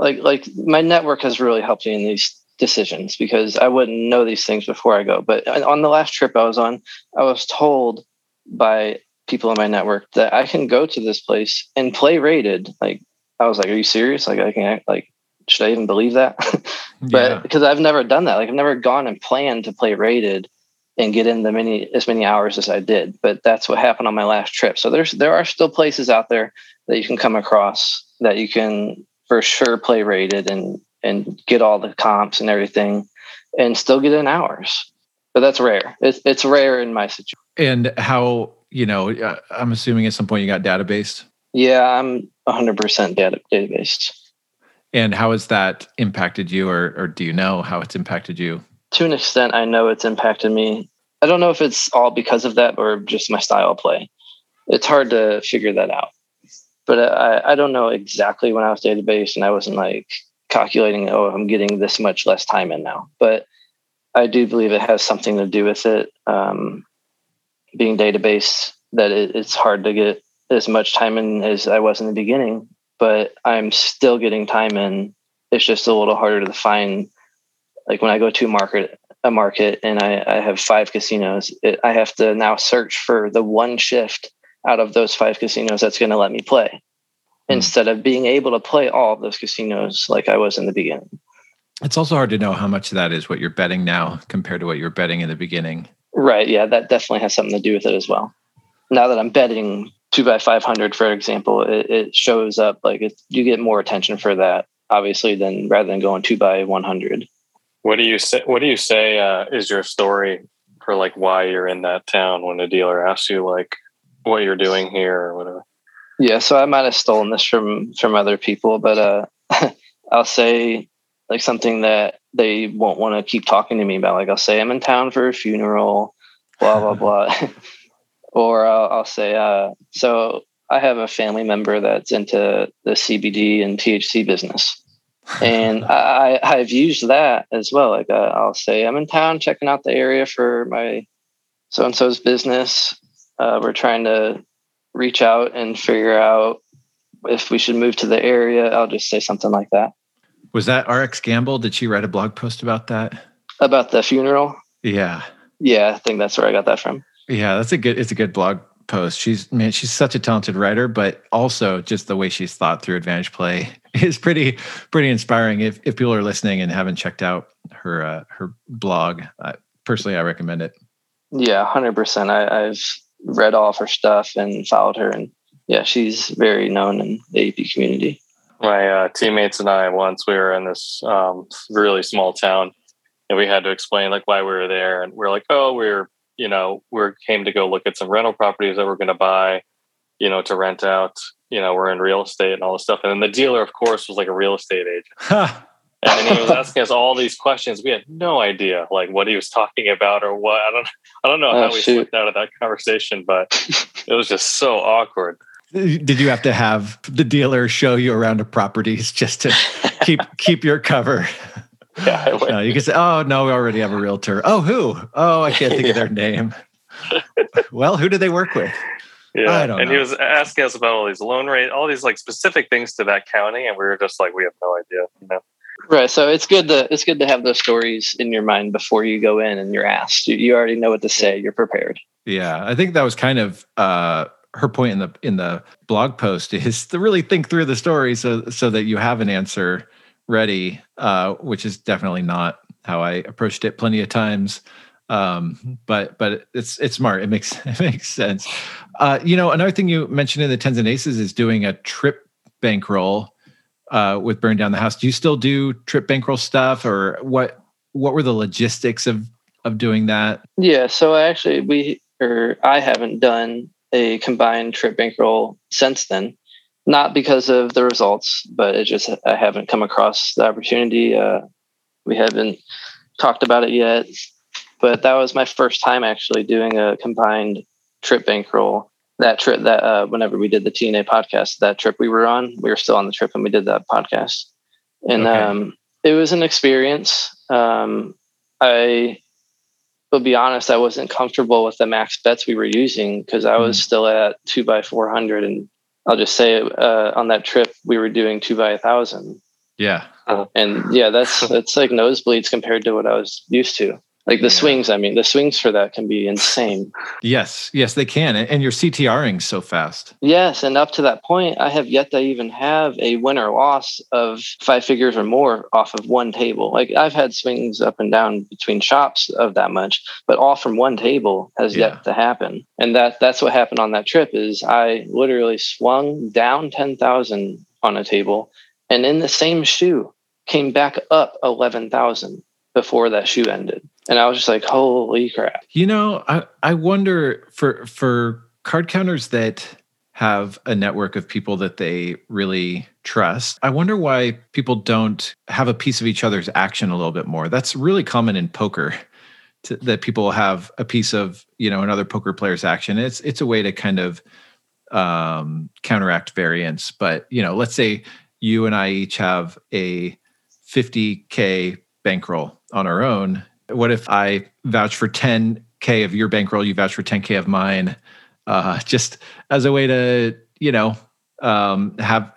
like like my network has really helped me in these decisions because I wouldn't know these things before I go. But on the last trip I was on, I was told by people in my network that I can go to this place and play rated. Like I was like, are you serious? Like I can act like should I even believe that? but yeah. because I've never done that. Like I've never gone and planned to play rated and get in the many as many hours as I did. But that's what happened on my last trip. So there's there are still places out there that you can come across that you can for sure play rated and and get all the comps and everything and still get in hours. But that's rare. It's it's rare in my situation.
And how you know, uh, I'm assuming at some point you got database.
Yeah, I'm 100% data database.
And how has that impacted you, or or do you know how it's impacted you?
To an extent, I know it's impacted me. I don't know if it's all because of that or just my style of play. It's hard to figure that out. But I, I don't know exactly when I was database, and I wasn't like calculating, oh, I'm getting this much less time in now. But I do believe it has something to do with it. Um, being database that it, it's hard to get as much time in as I was in the beginning, but I'm still getting time in. It's just a little harder to find. Like when I go to market, a market, and I, I have five casinos, it, I have to now search for the one shift out of those five casinos that's going to let me play, mm. instead of being able to play all of those casinos like I was in the beginning.
It's also hard to know how much that is what you're betting now compared to what you're betting in the beginning.
Right. Yeah, that definitely has something to do with it as well. Now that I'm betting two by 500, for example, it, it shows up like it, you get more attention for that, obviously, than rather than going two by 100.
What do you say? What do you say uh, is your story for like why you're in that town when a dealer asks you like what you're doing here or whatever?
Yeah, so I might have stolen this from from other people, but uh, I'll say like something that they won't want to keep talking to me about. Like I'll say I'm in town for a funeral, blah blah blah, or I'll, I'll say uh, so. I have a family member that's into the CBD and THC business, and I, I've used that as well. Like uh, I'll say I'm in town checking out the area for my so and so's business. Uh, we're trying to reach out and figure out if we should move to the area. I'll just say something like that.
Was that RX Gamble? Did she write a blog post about that?
About the funeral?
Yeah.
Yeah, I think that's where I got that from.
Yeah, that's a good it's a good blog post. She's man, she's such a talented writer, but also just the way she's thought through advantage play is pretty pretty inspiring. If if people are listening and haven't checked out her uh, her blog, uh, personally, I recommend it.
Yeah, hundred percent. I've read all of her stuff and followed her, and yeah, she's very known in the AP community
my uh, teammates and I once we were in this um, really small town, and we had to explain like why we were there, and we are like, oh, we are you know we came to go look at some rental properties that we're going to buy, you know, to rent out. You know, we're in real estate and all this stuff, and then the dealer, of course, was like a real estate agent. and he was asking us all these questions. We had no idea like what he was talking about or what. I don't. I don't know oh, how we shoot. slipped out of that conversation, but it was just so awkward.
Did you have to have the dealer show you around the properties just to keep keep your cover? Yeah, no, you can say, "Oh no, we already have a realtor." Oh, who? Oh, I can't think yeah. of their name. well, who do they work with?
Yeah, and know. he was asking us about all these loan rate, all these like specific things to that county, and we were just like, we have no idea. You know,
Right. So it's good to it's good to have those stories in your mind before you go in and you're asked. You, you already know what to say. You're prepared.
Yeah, I think that was kind of uh, her point in the in the blog post is to really think through the story so so that you have an answer ready, uh, which is definitely not how I approached it plenty of times. Um, but but it's it's smart. It makes it makes sense. Uh, you know, another thing you mentioned in the tens and aces is doing a trip bankroll uh, with burn down the house. Do you still do trip bankroll stuff, or what? What were the logistics of of doing that?
Yeah, so actually we or I haven't done a combined trip bankroll since then. Not because of the results, but it just I haven't come across the opportunity. Uh, we haven't talked about it yet, but that was my first time actually doing a combined trip bankroll. That trip that uh, whenever we did the TNA podcast, that trip we were on, we were still on the trip and we did that podcast, and okay. um, it was an experience. Um, I will be honest, I wasn't comfortable with the max bets we were using because I was mm. still at two by four hundred, and I'll just say uh, on that trip we were doing two by a thousand.
Yeah,
uh, and yeah, that's that's like nosebleeds compared to what I was used to. Like the yeah. swings, I mean, the swings for that can be insane.
Yes, yes, they can. And you're CTRing so fast.
Yes. And up to that point, I have yet to even have a win or loss of five figures or more off of one table. Like I've had swings up and down between shops of that much, but all from one table has yeah. yet to happen. And that that's what happened on that trip is I literally swung down 10,000 on a table and in the same shoe came back up 11,000 before that shoe ended and I was just like, "Holy crap!"
You know, I I wonder for for card counters that have a network of people that they really trust. I wonder why people don't have a piece of each other's action a little bit more. That's really common in poker. To, that people have a piece of you know another poker player's action. It's it's a way to kind of um, counteract variance. But you know, let's say you and I each have a 50k bankroll on our own what if I vouch for 10K of your bankroll, you vouch for 10K of mine, uh, just as a way to, you know, um, have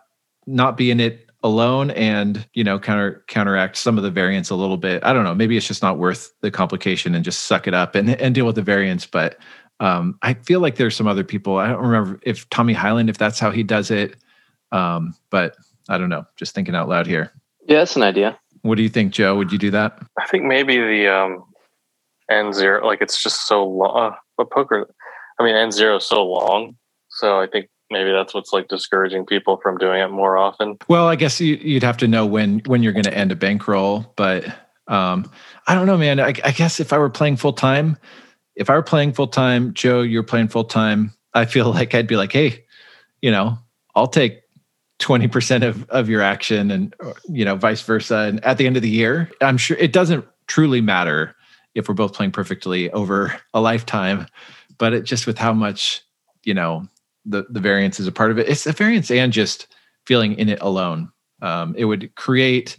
not be in it alone and, you know, counter counteract some of the variance a little bit. I don't know. Maybe it's just not worth the complication and just suck it up and, and deal with the variance. But um, I feel like there's some other people. I don't remember if Tommy Hyland, if that's how he does it. Um, but I don't know. Just thinking out loud here.
Yeah, that's an idea.
What do you think, Joe? Would you do that?
I think maybe the um, N zero, like it's just so long. Uh, but poker, I mean, N zero is so long. So I think maybe that's what's like discouraging people from doing it more often.
Well, I guess you, would have to know when when you're going to end a bankroll, but um, I don't know, man. I, I guess if I were playing full time, if I were playing full time, Joe, you're playing full time. I feel like I'd be like, hey, you know, I'll take 20% of, of your action and you know vice versa. And at the end of the year i'm sure it doesn't truly matter if we're both playing perfectly over a lifetime but it just with how much you know the the variance is a part of it it's the variance and just feeling in it alone. Um, it would create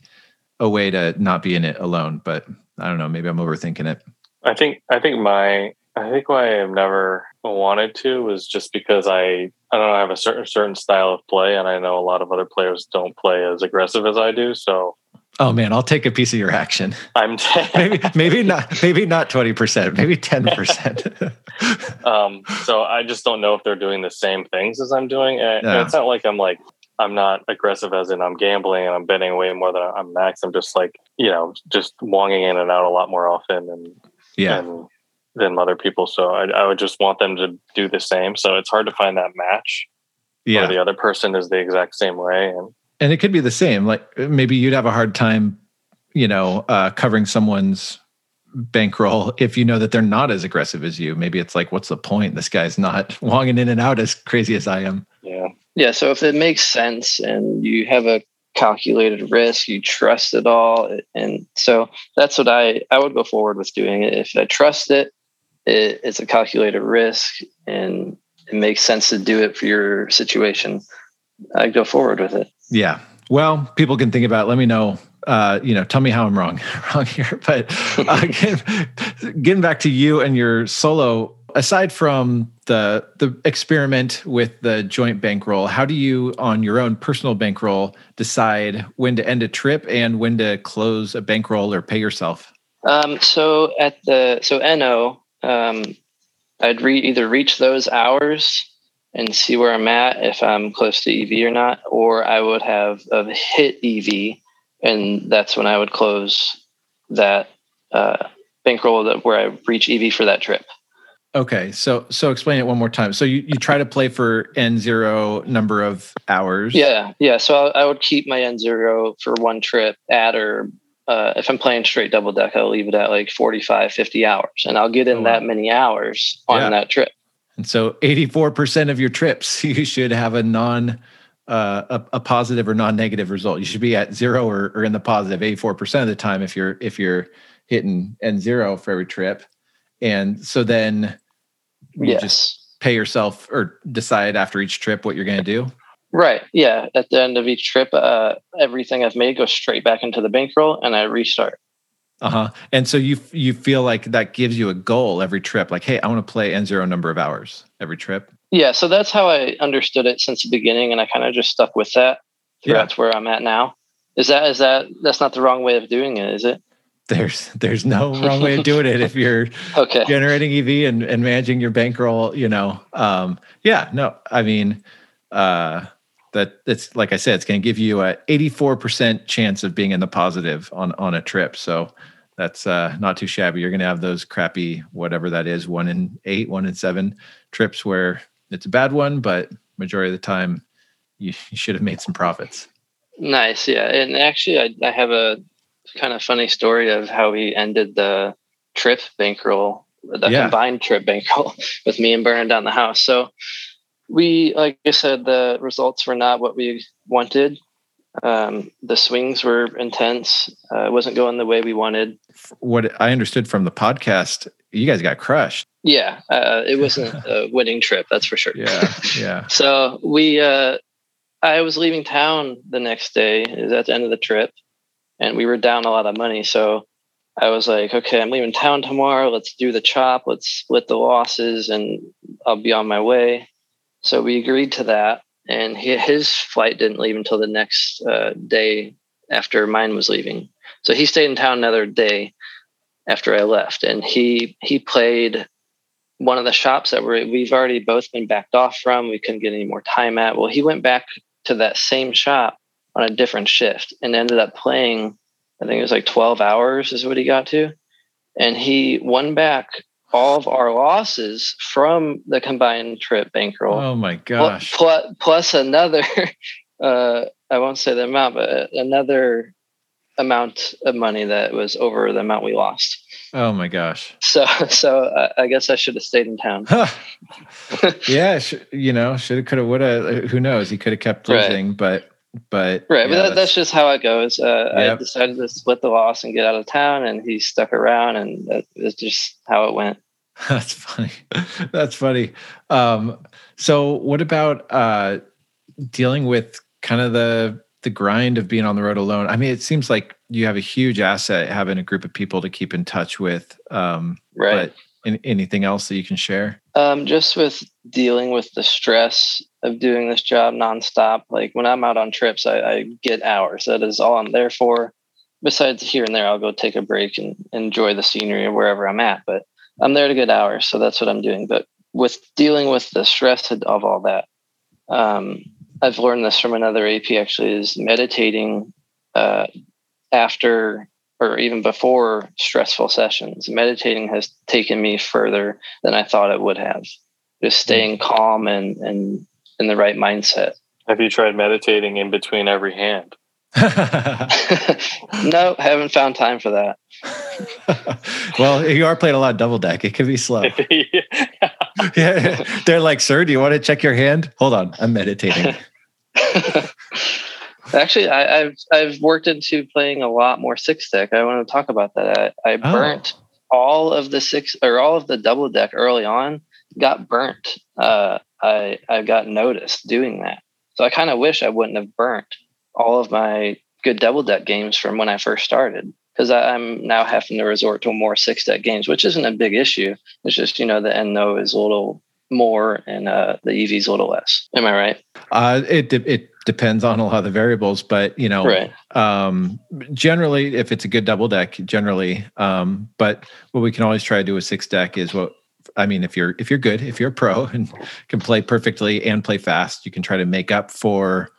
a way to not be in it alone but i don't know maybe i'm overthinking it.
I think i think my i think why i've never wanted to was just because i I don't know, I have a certain certain style of play, and I know a lot of other players don't play as aggressive as I do. So,
oh man, I'll take a piece of your action.
I'm
t- maybe maybe not maybe not twenty percent, maybe ten percent.
um, so I just don't know if they're doing the same things as I'm doing, and, yeah. it's not like I'm like I'm not aggressive as in I'm gambling and I'm betting way more than I'm max. I'm just like you know just wonging in and out a lot more often, and
yeah.
And, than other people. So I, I would just want them to do the same. So it's hard to find that match. Yeah. the other person is the exact same way. And,
and it could be the same. Like maybe you'd have a hard time, you know, uh, covering someone's bankroll if you know that they're not as aggressive as you. Maybe it's like, what's the point? This guy's not wonging in and out as crazy as I am.
Yeah.
Yeah. So if it makes sense and you have a calculated risk, you trust it all. And so that's what I, I would go forward with doing it. If I trust it it, it's a calculated risk and it makes sense to do it for your situation, I go forward with it.
Yeah. Well, people can think about. It. Let me know. Uh, you know, tell me how I'm wrong, wrong here. But uh, getting, getting back to you and your solo aside from the the experiment with the joint bankroll, how do you, on your own personal bankroll, decide when to end a trip and when to close a bankroll or pay yourself?
Um, so at the so no, um, I'd re- either reach those hours and see where I'm at if I'm close to EV or not, or I would have a hit EV, and that's when I would close that uh, bankroll that where I reach EV for that trip.
Okay, so so explain it one more time. So you, you try to play for n zero number of hours.
Yeah, yeah. So I, I would keep my n zero for one trip at or uh, if I'm playing straight double deck, I'll leave it at like 45, 50 hours, and I'll get in oh, wow. that many hours on yeah. that trip.
And so, 84% of your trips, you should have a non, uh, a, a, positive or non-negative result. You should be at zero or, or in the positive 84% of the time if you're if you're hitting n zero for every trip. And so then you yes. just pay yourself or decide after each trip what you're going to do.
Right. Yeah. At the end of each trip, uh, everything I've made goes straight back into the bankroll, and I restart.
Uh huh. And so you you feel like that gives you a goal every trip. Like, hey, I want to play n zero number of hours every trip.
Yeah. So that's how I understood it since the beginning, and I kind of just stuck with that. Yeah. That's where I'm at now. Is that is that that's not the wrong way of doing it? Is it?
there's there's no wrong way of doing it if you're okay. generating EV and, and managing your bankroll, you know. Um, yeah, no, I mean uh, that it's like I said, it's going to give you a 84% chance of being in the positive on on a trip. So that's uh, not too shabby. You're going to have those crappy whatever that is, one in eight, one in seven trips where it's a bad one, but majority of the time you, you should have made some profits.
Nice, yeah. And actually, I, I have a kind of funny story of how we ended the trip bankroll, the yeah. combined trip bankroll with me and burning down the house. So we, like I said, the results were not what we wanted. Um, the swings were intense. Uh, it wasn't going the way we wanted.
What I understood from the podcast, you guys got crushed.
Yeah, uh, it wasn't a winning trip, that's for sure.
Yeah, yeah.
so we, uh, I was leaving town the next day. Is at the end of the trip, and we were down a lot of money. So I was like, okay, I'm leaving town tomorrow. Let's do the chop. Let's split the losses, and I'll be on my way. So we agreed to that. And he, his flight didn't leave until the next uh, day after mine was leaving. So he stayed in town another day after I left, and he he played one of the shops that we we've already both been backed off from. We couldn't get any more time at. Well, he went back to that same shop on a different shift and ended up playing, I think it was like 12 hours is what he got to. And he won back all of our losses from the combined trip bankroll.
Oh my gosh.
Plus, plus another, uh, I won't say the amount, but another amount of money that was over the amount we lost.
Oh my gosh.
So, so uh, I guess I should have stayed in town.
yeah. Sh- you know, should have, could have, would have, who knows? He could have kept losing, right. but but
right, yeah, but that, that's, that's, just how it goes. Uh, yep. I decided to split the loss and get out of town, and he stuck around, and that's just how it went.
That's funny. that's funny. Um, so, what about uh, dealing with kind of the the grind of being on the road alone? I mean, it seems like you have a huge asset having a group of people to keep in touch with. Um,
right.
But anything else that you can share?
Um, just with dealing with the stress of doing this job nonstop. Like when I'm out on trips, I, I, get hours. That is all I'm there for. Besides here and there, I'll go take a break and enjoy the scenery wherever I'm at. But I'm there to get hours, so that's what I'm doing. But with dealing with the stress of all that, um, I've learned this from another AP actually is meditating uh, after or even before stressful sessions. Meditating has taken me further than I thought it would have. Just staying calm and and in the right mindset.
Have you tried meditating in between every hand?
no, haven't found time for that.
well, you are playing a lot of double deck. It can be slow. yeah. They're like, sir, do you want to check your hand? Hold on, I'm meditating.
Actually, I, have I've worked into playing a lot more six deck. I want to talk about that. I, I oh. burnt all of the six or all of the double deck early on. Got burnt. Uh, I I got noticed doing that. So I kind of wish I wouldn't have burnt all of my good double deck games from when I first started. because I'm now having to resort to more six deck games, which isn't a big issue. It's just you know the N0 is a little more and uh, the EV is a little less. Am I right?
Uh, it it depends on a lot of the variables, but you know,
right.
um, generally, if it's a good double deck, generally, um, but what we can always try to do with six deck is what I mean. If you're if you're good, if you're a pro and can play perfectly and play fast, you can try to make up for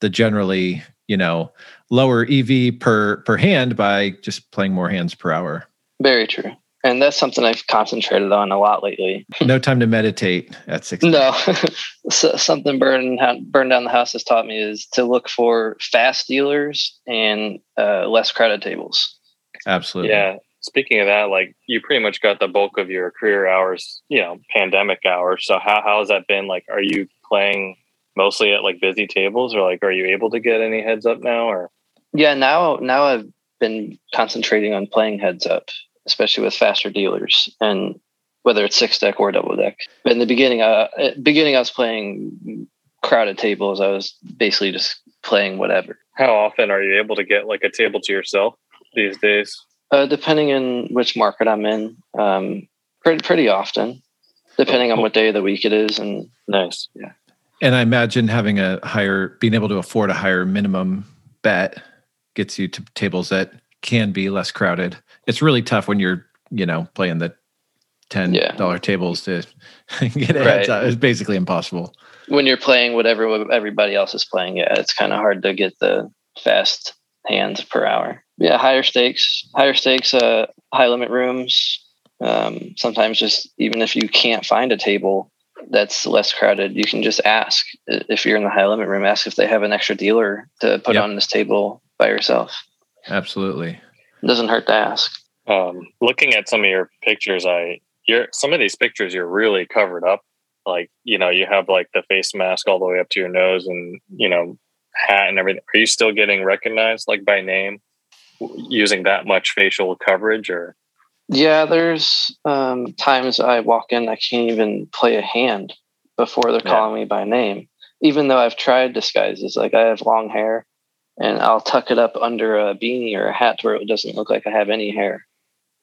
the generally you know lower EV per per hand by just playing more hands per hour.
Very true and that's something I've concentrated on a lot lately.
no time to meditate at six.
No, so something burn burn down the house has taught me is to look for fast dealers and uh, less crowded tables.
Absolutely.
Yeah. Speaking of that, like you pretty much got the bulk of your career hours, you know, pandemic hours. So how how has that been? Like, are you playing mostly at like busy tables, or like are you able to get any heads up now? Or
yeah, now now I've been concentrating on playing heads up especially with faster dealers and whether it's six deck or double deck. But in the beginning, uh, beginning I was playing crowded tables. I was basically just playing whatever.
How often are you able to get like a table to yourself these days?
Uh, depending on which market I'm in, um, pretty pretty often, depending on what day of the week it is. And
nice,
yeah.
And I imagine having a higher, being able to afford a higher minimum bet gets you to tables that can be less crowded it's really tough when you're you know playing the ten dollar yeah. tables to get it. Right. It's basically impossible.
When you're playing whatever everybody else is playing, yeah, it's kind of hard to get the fast hands per hour. Yeah, higher stakes, higher stakes, uh, high limit rooms. Um, sometimes just even if you can't find a table that's less crowded, you can just ask if you're in the high limit room. Ask if they have an extra dealer to put yep. on this table by yourself.
Absolutely.
It doesn't hurt to ask.
Um, looking at some of your pictures, I you're some of these pictures you're really covered up. Like you know, you have like the face mask all the way up to your nose, and you know, hat and everything. Are you still getting recognized like by name using that much facial coverage, or?
Yeah, there's um, times I walk in, I can't even play a hand before they're calling me by name. Even though I've tried disguises, like I have long hair, and I'll tuck it up under a beanie or a hat where it doesn't look like I have any hair.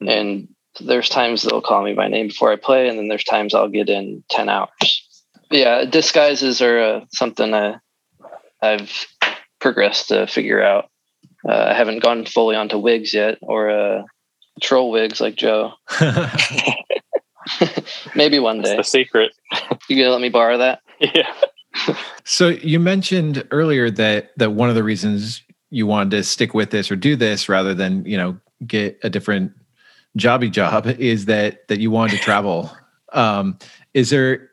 Mm-hmm. And there's times they'll call me by name before I play, and then there's times I'll get in 10 hours. Yeah, disguises are uh, something uh, I've progressed to figure out. Uh, I haven't gone fully onto wigs yet, or uh, troll wigs like Joe. Maybe one day.
That's the secret.
You gonna let me borrow that?
Yeah.
so you mentioned earlier that that one of the reasons you wanted to stick with this or do this rather than you know get a different jobby job is that that you wanted to travel. Um, is there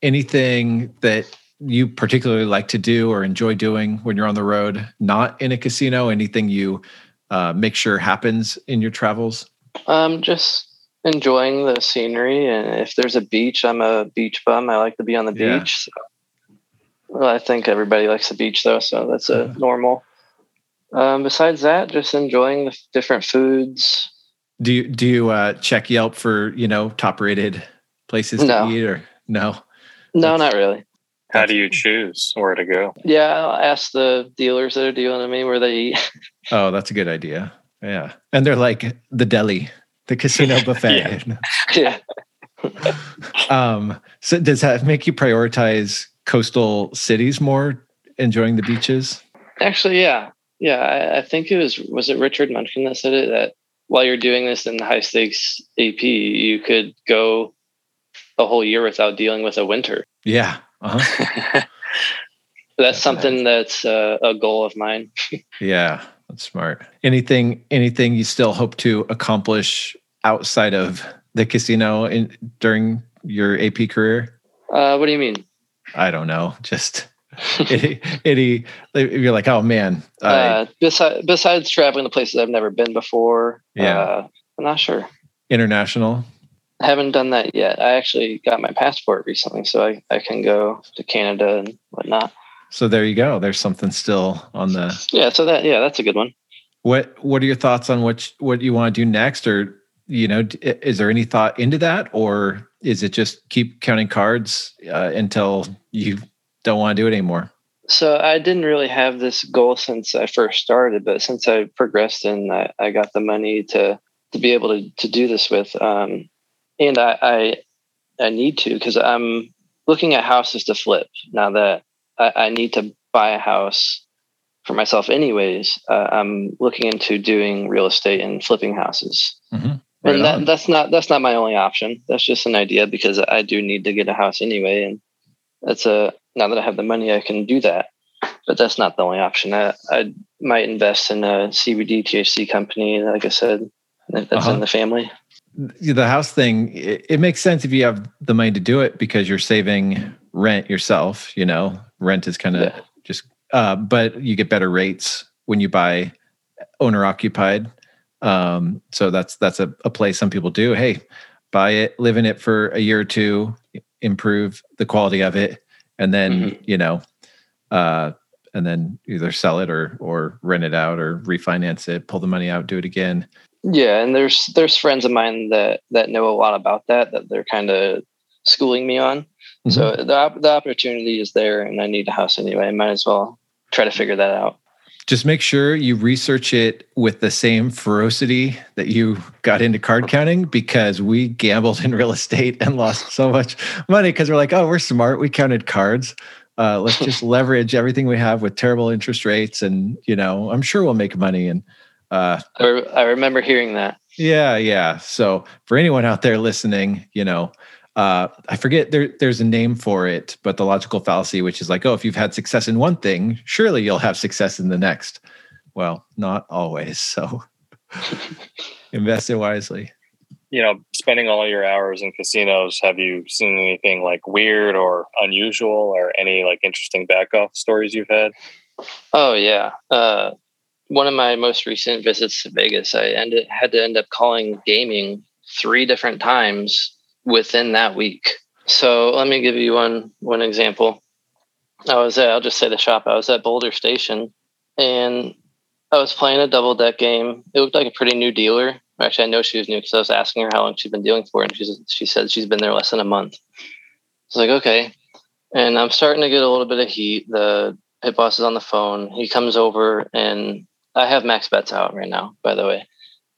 anything that you particularly like to do or enjoy doing when you're on the road, not in a casino? Anything you uh, make sure happens in your travels?
Um, just enjoying the scenery, and if there's a beach, I'm a beach bum. I like to be on the yeah. beach. So. Well, I think everybody likes the beach, though, so that's a normal. Um, besides that, just enjoying the different foods,
do you do you uh, check Yelp for you know top rated places no. to eat or no?
No, That's, not really.
How do you choose where to go?
Yeah, I'll ask the dealers that are dealing to me where they eat.
oh, that's a good idea. Yeah, and they're like the deli, the casino buffet.
yeah.
um. So does that make you prioritize coastal cities more, enjoying the beaches?
Actually, yeah, yeah. I, I think it was was it Richard Munchkin that said it that while you're doing this in the high stakes AP, you could go a whole year without dealing with a winter.
Yeah. Uh-huh.
that's, something that's uh, a goal of mine.
yeah, that's smart. Anything anything you still hope to accomplish outside of the casino in during your AP career?
Uh, what do you mean?
I don't know. Just any, you're like, oh man.
Uh, besides, besides traveling to places I've never been before,
yeah, uh,
I'm not sure.
International.
Haven't done that yet. I actually got my passport recently, so I, I can go to Canada and whatnot.
So there you go. There's something still on the.
Yeah. So that yeah, that's a good one.
What What are your thoughts on what what you want to do next, or you know, is there any thought into that, or is it just keep counting cards uh, until you don't want to do it anymore?
So I didn't really have this goal since I first started, but since I progressed and I, I got the money to to be able to to do this with, um, and I I, I need to because I'm looking at houses to flip now that I, I need to buy a house for myself anyways. Uh, I'm looking into doing real estate and flipping houses.
Mm-hmm. Right
and that, that's not that's not my only option. That's just an idea because I do need to get a house anyway, and that's a now that I have the money, I can do that. But that's not the only option. I, I might invest in a CBD THC company. Like I said, that's uh-huh. in the family.
The house thing, it, it makes sense if you have the money to do it because you're saving rent yourself. You know, rent is kind of yeah. just, uh, but you get better rates when you buy owner occupied. Um, so that's that's a, a play some people do. Hey, buy it, live in it for a year or two, improve the quality of it, and then mm-hmm. you know uh, and then either sell it or or rent it out or refinance it pull the money out do it again
yeah and there's there's friends of mine that that know a lot about that that they're kind of schooling me on mm-hmm. so the, the opportunity is there and i need a house anyway i might as well try to figure that out
just make sure you research it with the same ferocity that you got into card counting because we gambled in real estate and lost so much money because we're like, oh, we're smart. We counted cards. Uh, let's just leverage everything we have with terrible interest rates, and you know, I'm sure we'll make money. And uh,
I, re- I remember hearing that.
Yeah, yeah. So for anyone out there listening, you know, uh, I forget there, there's a name for it, but the logical fallacy, which is like, oh, if you've had success in one thing, surely you'll have success in the next. Well, not always. So invest it wisely.
You know, spending all your hours in casinos, have you seen anything like weird or unusual or any like interesting back off stories you've had?
Oh, yeah. Uh, one of my most recent visits to Vegas, I ended, had to end up calling gaming three different times within that week. So let me give you one one example. I was at I'll just say the shop. I was at Boulder Station and I was playing a double deck game. It looked like a pretty new dealer. Actually, I know she was new because I was asking her how long she'd been dealing for, and she she said she's been there less than a month. I was like, okay. And I'm starting to get a little bit of heat. The pit boss is on the phone. He comes over, and I have max bets out right now, by the way.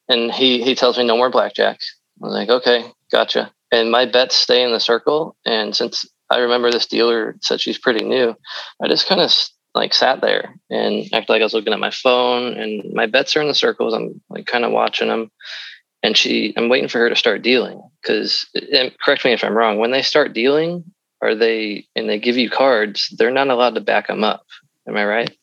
And he he tells me no more blackjack. I'm like, okay, gotcha and my bets stay in the circle. And since I remember this dealer said she's pretty new, I just kind of like sat there and acted like I was looking at my phone. And my bets are in the circles. I'm like kind of watching them. And she, I'm waiting for her to start dealing because, correct me if I'm wrong, when they start dealing, are they and they give you cards, they're not allowed to back them up. Am I right?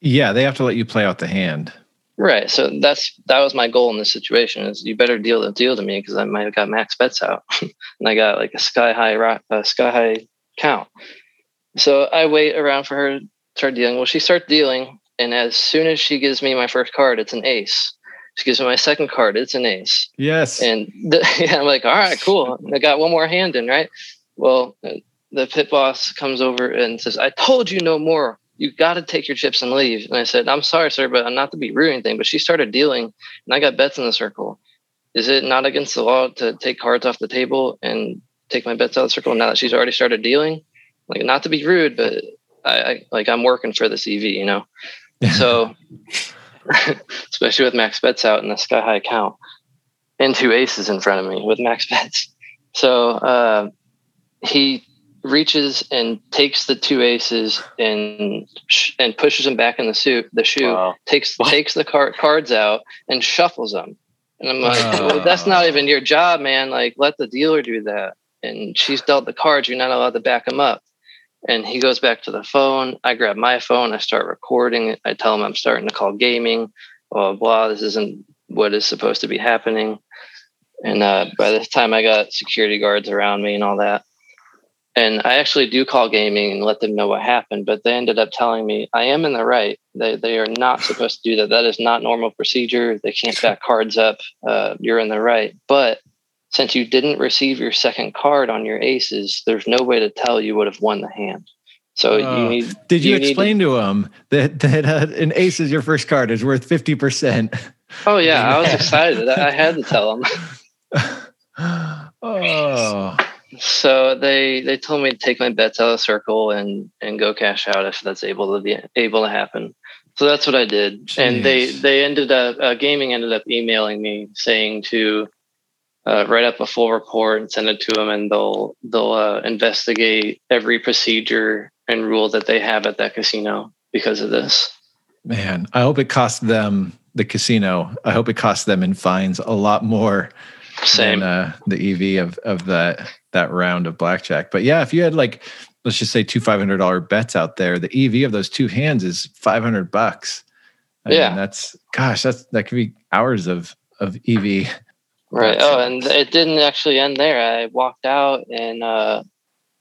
Yeah, they have to let you play out the hand.
Right. So that's that was my goal in this situation is you better deal the deal to me because I might have got max bets out and I got like a sky high rock, a sky high count. So I wait around for her to start dealing. Well, she starts dealing, and as soon as she gives me my first card, it's an ace. She gives me my second card, it's an ace.
Yes.
And the, yeah, I'm like, all right, cool. I got one more hand in, right? Well, the pit boss comes over and says, I told you no more you got to take your chips and leave. And I said, I'm sorry, sir, but I'm not to be rude or anything. But she started dealing, and I got bets in the circle. Is it not against the law to take cards off the table and take my bets out of the circle now that she's already started dealing? Like, not to be rude, but I, I like I'm working for this EV, you know. so, especially with max bets out in the sky high account, and two aces in front of me with max bets. So uh, he reaches and takes the two aces and and pushes them back in the suit the shoe wow. takes takes the card cards out and shuffles them. And i'm like uh. well, that's not even your job man. Like let the dealer do that. And she's dealt the cards. You're not allowed to back them up. And he goes back to the phone. I grab my phone. I start recording i tell him i'm starting to call gaming blah blah, blah. this isn't what is supposed to be happening. And uh, by the time i got security guards around me and all that and I actually do call gaming and let them know what happened, but they ended up telling me I am in the right. They they are not supposed to do that. That is not normal procedure. They can't back cards up. Uh, you're in the right. But since you didn't receive your second card on your aces, there's no way to tell you would have won the hand. So you need.
Did you, you explain to, to them that that uh, an ace is your first card is worth fifty percent?
Oh yeah, I was excited. I had to tell them.
oh
So they they told me to take my bets out of the circle and and go cash out if that's able to be able to happen. So that's what I did, Jeez. and they they ended up uh, gaming ended up emailing me saying to uh, write up a full report and send it to them, and they'll they'll uh, investigate every procedure and rule that they have at that casino because of this.
Man, I hope it cost them the casino. I hope it cost them in fines a lot more
Same.
than uh, the EV of of that that round of blackjack. But yeah, if you had like let's just say two five hundred dollar bets out there, the EV of those two hands is five hundred bucks. I yeah, mean, that's gosh, that's that could be hours of of EV.
Right. Oh, and it didn't actually end there. I walked out and uh,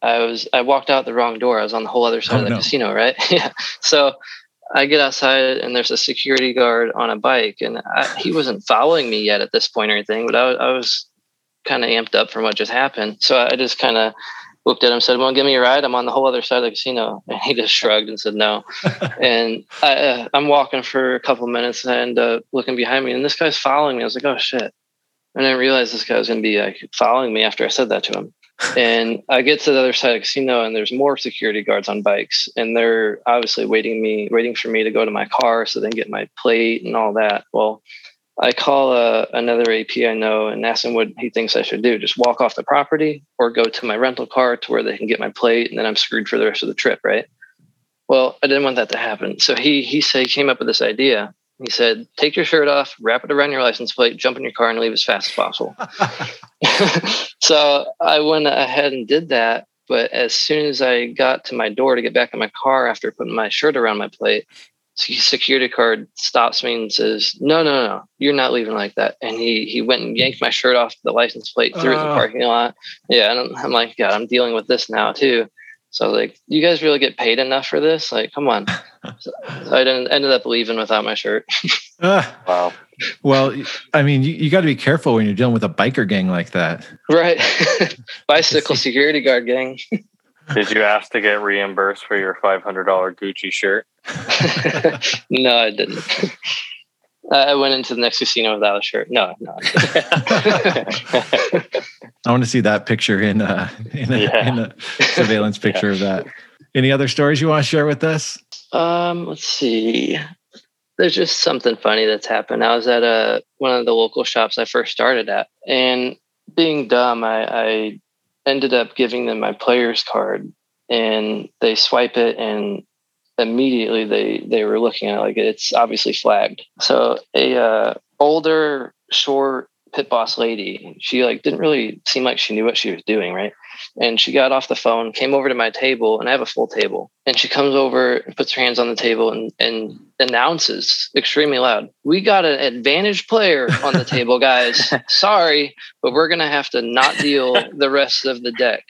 I was I walked out the wrong door. I was on the whole other side oh, of the no. casino, right? yeah. So I get outside and there's a security guard on a bike, and I, he wasn't following me yet at this point or anything, but I, I was kind of amped up from what just happened. So I just kind of looked at him, said, "Well, give me a ride. I'm on the whole other side of the casino." And he just shrugged and said, "No." and I, am uh, walking for a couple minutes and uh, looking behind me, and this guy's following me. I was like, "Oh shit!" And I realized this guy was going to be like following me after I said that to him and I get to the other side of the casino, and there's more security guards on bikes, and they're obviously waiting me, waiting for me to go to my car so they can get my plate and all that. Well, I call uh, another AP I know and ask him what he thinks I should do: just walk off the property or go to my rental car to where they can get my plate, and then I'm screwed for the rest of the trip, right? Well, I didn't want that to happen, so he he said he came up with this idea. He said, "Take your shirt off, wrap it around your license plate, jump in your car, and leave as fast as possible." so I went ahead and did that. But as soon as I got to my door to get back in my car after putting my shirt around my plate, security guard stops me and says, "No, no, no, you're not leaving like that." And he he went and yanked my shirt off the license plate, threw uh. it in the parking lot. Yeah, and I'm like, God, I'm dealing with this now too. So like, you guys really get paid enough for this? Like, come on. so I ended up leaving without my shirt.
uh, wow. Well, I mean, you, you got to be careful when you're dealing with a biker gang like that.
Right. Bicycle security guard gang.
Did you ask to get reimbursed for your $500 Gucci shirt?
no, I didn't. I went into the next casino without a shirt. No, no.
I want to see that picture in a, in a, yeah. in a surveillance picture yeah. of that. Any other stories you want to share with us?
Um, let's see. There's just something funny that's happened. I was at a one of the local shops I first started at, and being dumb, I, I ended up giving them my player's card, and they swipe it, and immediately they they were looking at it like it's obviously flagged. So a uh, older, short pit boss lady, she like didn't really seem like she knew what she was doing, right? And she got off the phone, came over to my table, and I have a full table. And she comes over and puts her hands on the table and, and announces extremely loud, We got an advantage player on the table, guys. Sorry, but we're going to have to not deal the rest of the deck.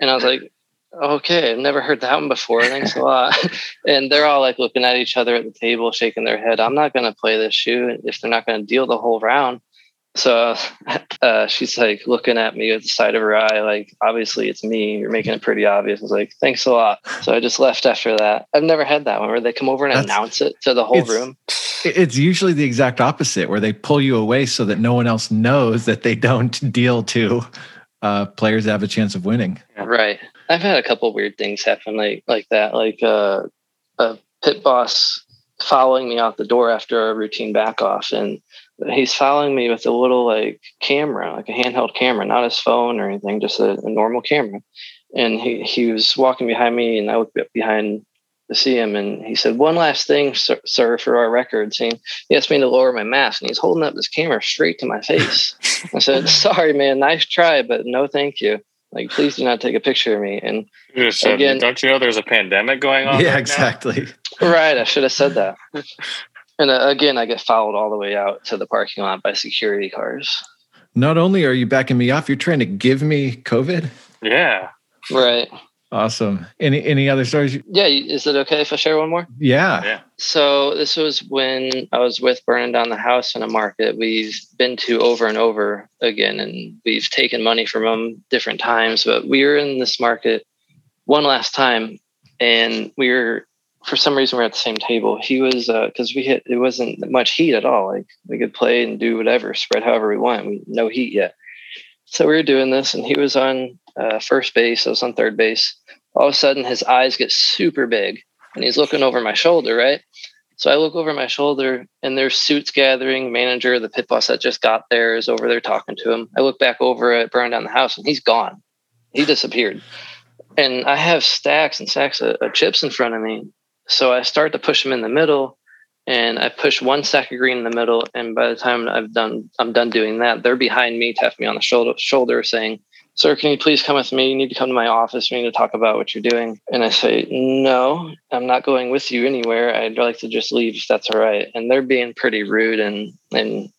And I was like, Okay, I've never heard that one before. Thanks a lot. and they're all like looking at each other at the table, shaking their head. I'm not going to play this shoe if they're not going to deal the whole round. So uh, she's like looking at me with the side of her eye, like, obviously it's me. You're making it pretty obvious. I was like, thanks a lot. So I just left after that. I've never had that one where they come over and That's, announce it to the whole
it's,
room.
It's usually the exact opposite where they pull you away so that no one else knows that they don't deal to uh, players that have a chance of winning.
Right. I've had a couple weird things happen like like that. Like uh, a pit boss following me out the door after a routine back off and he's following me with a little like camera, like a handheld camera, not his phone or anything, just a, a normal camera. And he, he was walking behind me, and I looked behind to see him, and he said, "One last thing, sir, sir for our records." And he asked me to lower my mask, and he's holding up this camera straight to my face. I said, "Sorry, man, nice try, but no, thank you." Like, please do not take a picture of me. And
again, don't you know there's a pandemic going on?
Yeah, right exactly.
Right. I should have said that. And uh, again, I get followed all the way out to the parking lot by security cars.
Not only are you backing me off, you're trying to give me COVID.
Yeah.
Right.
Awesome. Any any other stories?
Yeah. Is it okay if I share one more?
Yeah.
Yeah.
So this was when I was with burning down the house in a market we've been to over and over again, and we've taken money from them different times. But we were in this market one last time, and we were for some reason we're at the same table. He was because uh, we hit it wasn't much heat at all. Like we could play and do whatever, spread however we want. We no heat yet. So we were doing this, and he was on uh, first base. I was on third base. All of a sudden, his eyes get super big, and he's looking over my shoulder, right? So I look over my shoulder, and there's suits gathering. Manager, the pit boss that just got there, is over there talking to him. I look back over at Burn Down the House, and he's gone. He disappeared. And I have stacks and stacks of, of chips in front of me. So I start to push them in the middle, and I push one stack of green in the middle. And by the time I've done, I'm done doing that. They're behind me, tapping me on the shoulder, shoulder, saying, "Sir, can you please come with me? You need to come to my office. We need to talk about what you're doing." And I say, "No, I'm not going with you anywhere. I'd like to just leave if that's all right." And they're being pretty rude and and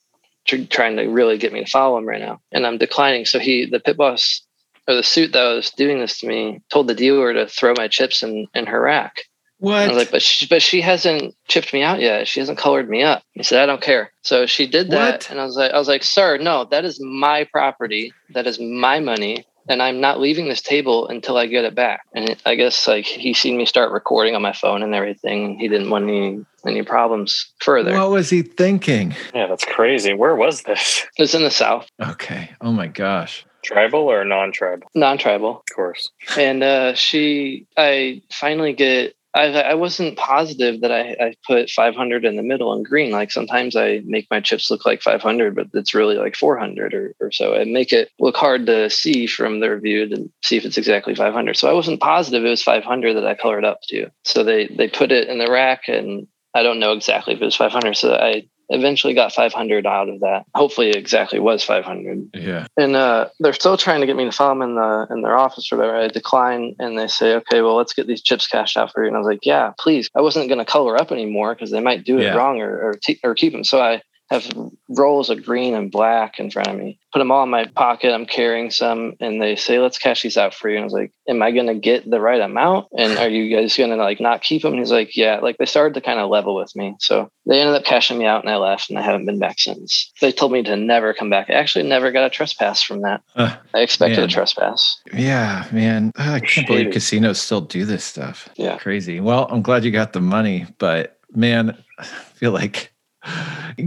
trying to really get me to follow them right now. And I'm declining. So he, the pit boss or the suit that was doing this to me, told the dealer to throw my chips in in her rack.
What?
I was like, but she, but she hasn't chipped me out yet. She hasn't colored me up. He said, I don't care. So she did that,
What?
and I was like, I was like, sir, no, that is my property. That is my money, and I'm not leaving this table until I get it back. And it, I guess like he seen me start recording on my phone and everything, and he didn't want any any problems further.
What was he thinking?
Yeah, that's crazy. Where was this?
it's in the South,
Okay. Oh my gosh.
Tribal or non-tribal?
non-tribal.
Of course.
and uh, she i finally get I, I wasn't positive that I, I put 500 in the middle and green. Like sometimes I make my chips look like 500, but it's really like 400 or, or so. I make it look hard to see from the review to see if it's exactly 500. So I wasn't positive it was 500 that I colored up to. So they they put it in the rack, and I don't know exactly if it was 500. So I eventually got 500 out of that. Hopefully, it exactly was 500
Yeah.
and uh, they're still trying to get me to follow them in the in their office or whatever. I decline, and they say, "Okay, well, let's get these chips cashed out for you." And I was like, "Yeah, please." I wasn't going to color up anymore because they might do it
Yeah.
wrong or or, or keep them. So I have rolls of green and black in front of me. Put them all in my pocket. I'm carrying some, and they say, "Let's cash these out for you." And I was like, "Am I going to get the right amount? And are you guys going to like not keep them?" And he's like, "Yeah." Like they started to kind of level with me, so they ended up cashing me out, and I left, and I haven't been back since. They told me to never come back. I actually never got a trespass from that.
Uh,
I expected
Man.
a trespass.
yeah, man. I can't believe casinos still do this stuff.
Yeah.
Crazy. Well, I'm glad you got the money, but man, I feel like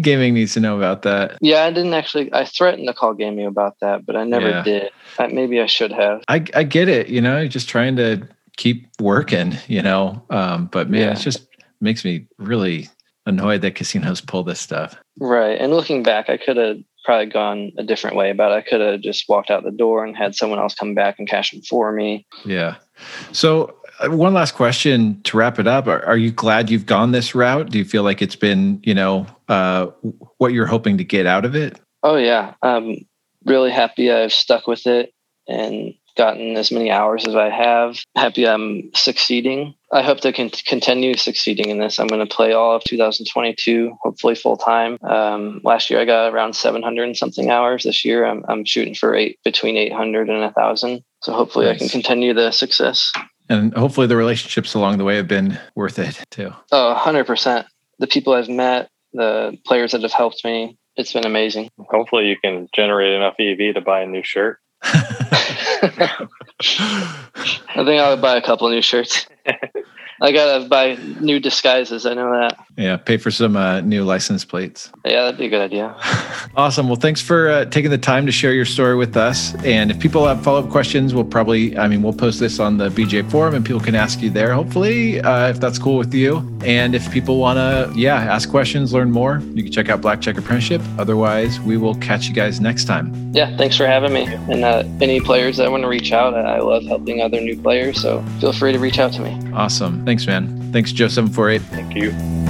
gaming needs to know about that.
Yeah, I didn't actually. I threatened to call Gaming about that, but I never
Yeah.
did. Uh, maybe I should have.
I I get it, you know, just trying to keep working, you know. Um, but man,
Yeah.
it just makes me really annoyed that casinos pull this stuff.
Right. And looking back, I could have probably gone a different way about it. I could have just walked out the door and had someone else come back and cash them for me.
Yeah. So, one last question to wrap it up: Are, are you glad you've gone this route? Do you feel like it's been, you know, uh, what you're hoping to get out of it?
Oh yeah, I'm really happy I've stuck with it and gotten as many hours as I have. Happy I'm succeeding. I hope to con- continue succeeding in this. I'm going to play all of 2022, hopefully full time. Um, last year I got around 700 and something hours. This year I'm, I'm shooting for eight between 800 and a thousand. So hopefully I can continue the success.
And hopefully, the relationships along the way have been worth it too.
Oh, 100%. The people I've met, the players that have helped me, it's been amazing.
Hopefully, you can generate enough EV to buy a new shirt.
I think I'll buy a couple new shirts. I gotta buy new disguises. I know that.
Yeah, pay for some uh, new license plates.
Yeah, that'd be a good idea.
Awesome. Well, thanks for uh, taking the time to share your story with us. And if people have follow up questions, we'll probably, I mean, we'll post this on the BJ forum and people can ask you there, hopefully, uh, if that's cool with you. And if people want to, yeah, ask questions, learn more, you can check out Blackjack Apprenticeship. Otherwise, we will catch you guys next time.
Yeah, thanks for having me. And uh, any players that want to reach out, I I love helping other new players. So feel free to reach out to me.
Awesome. Thanks, man. Thanks, Joe748.
Thank you.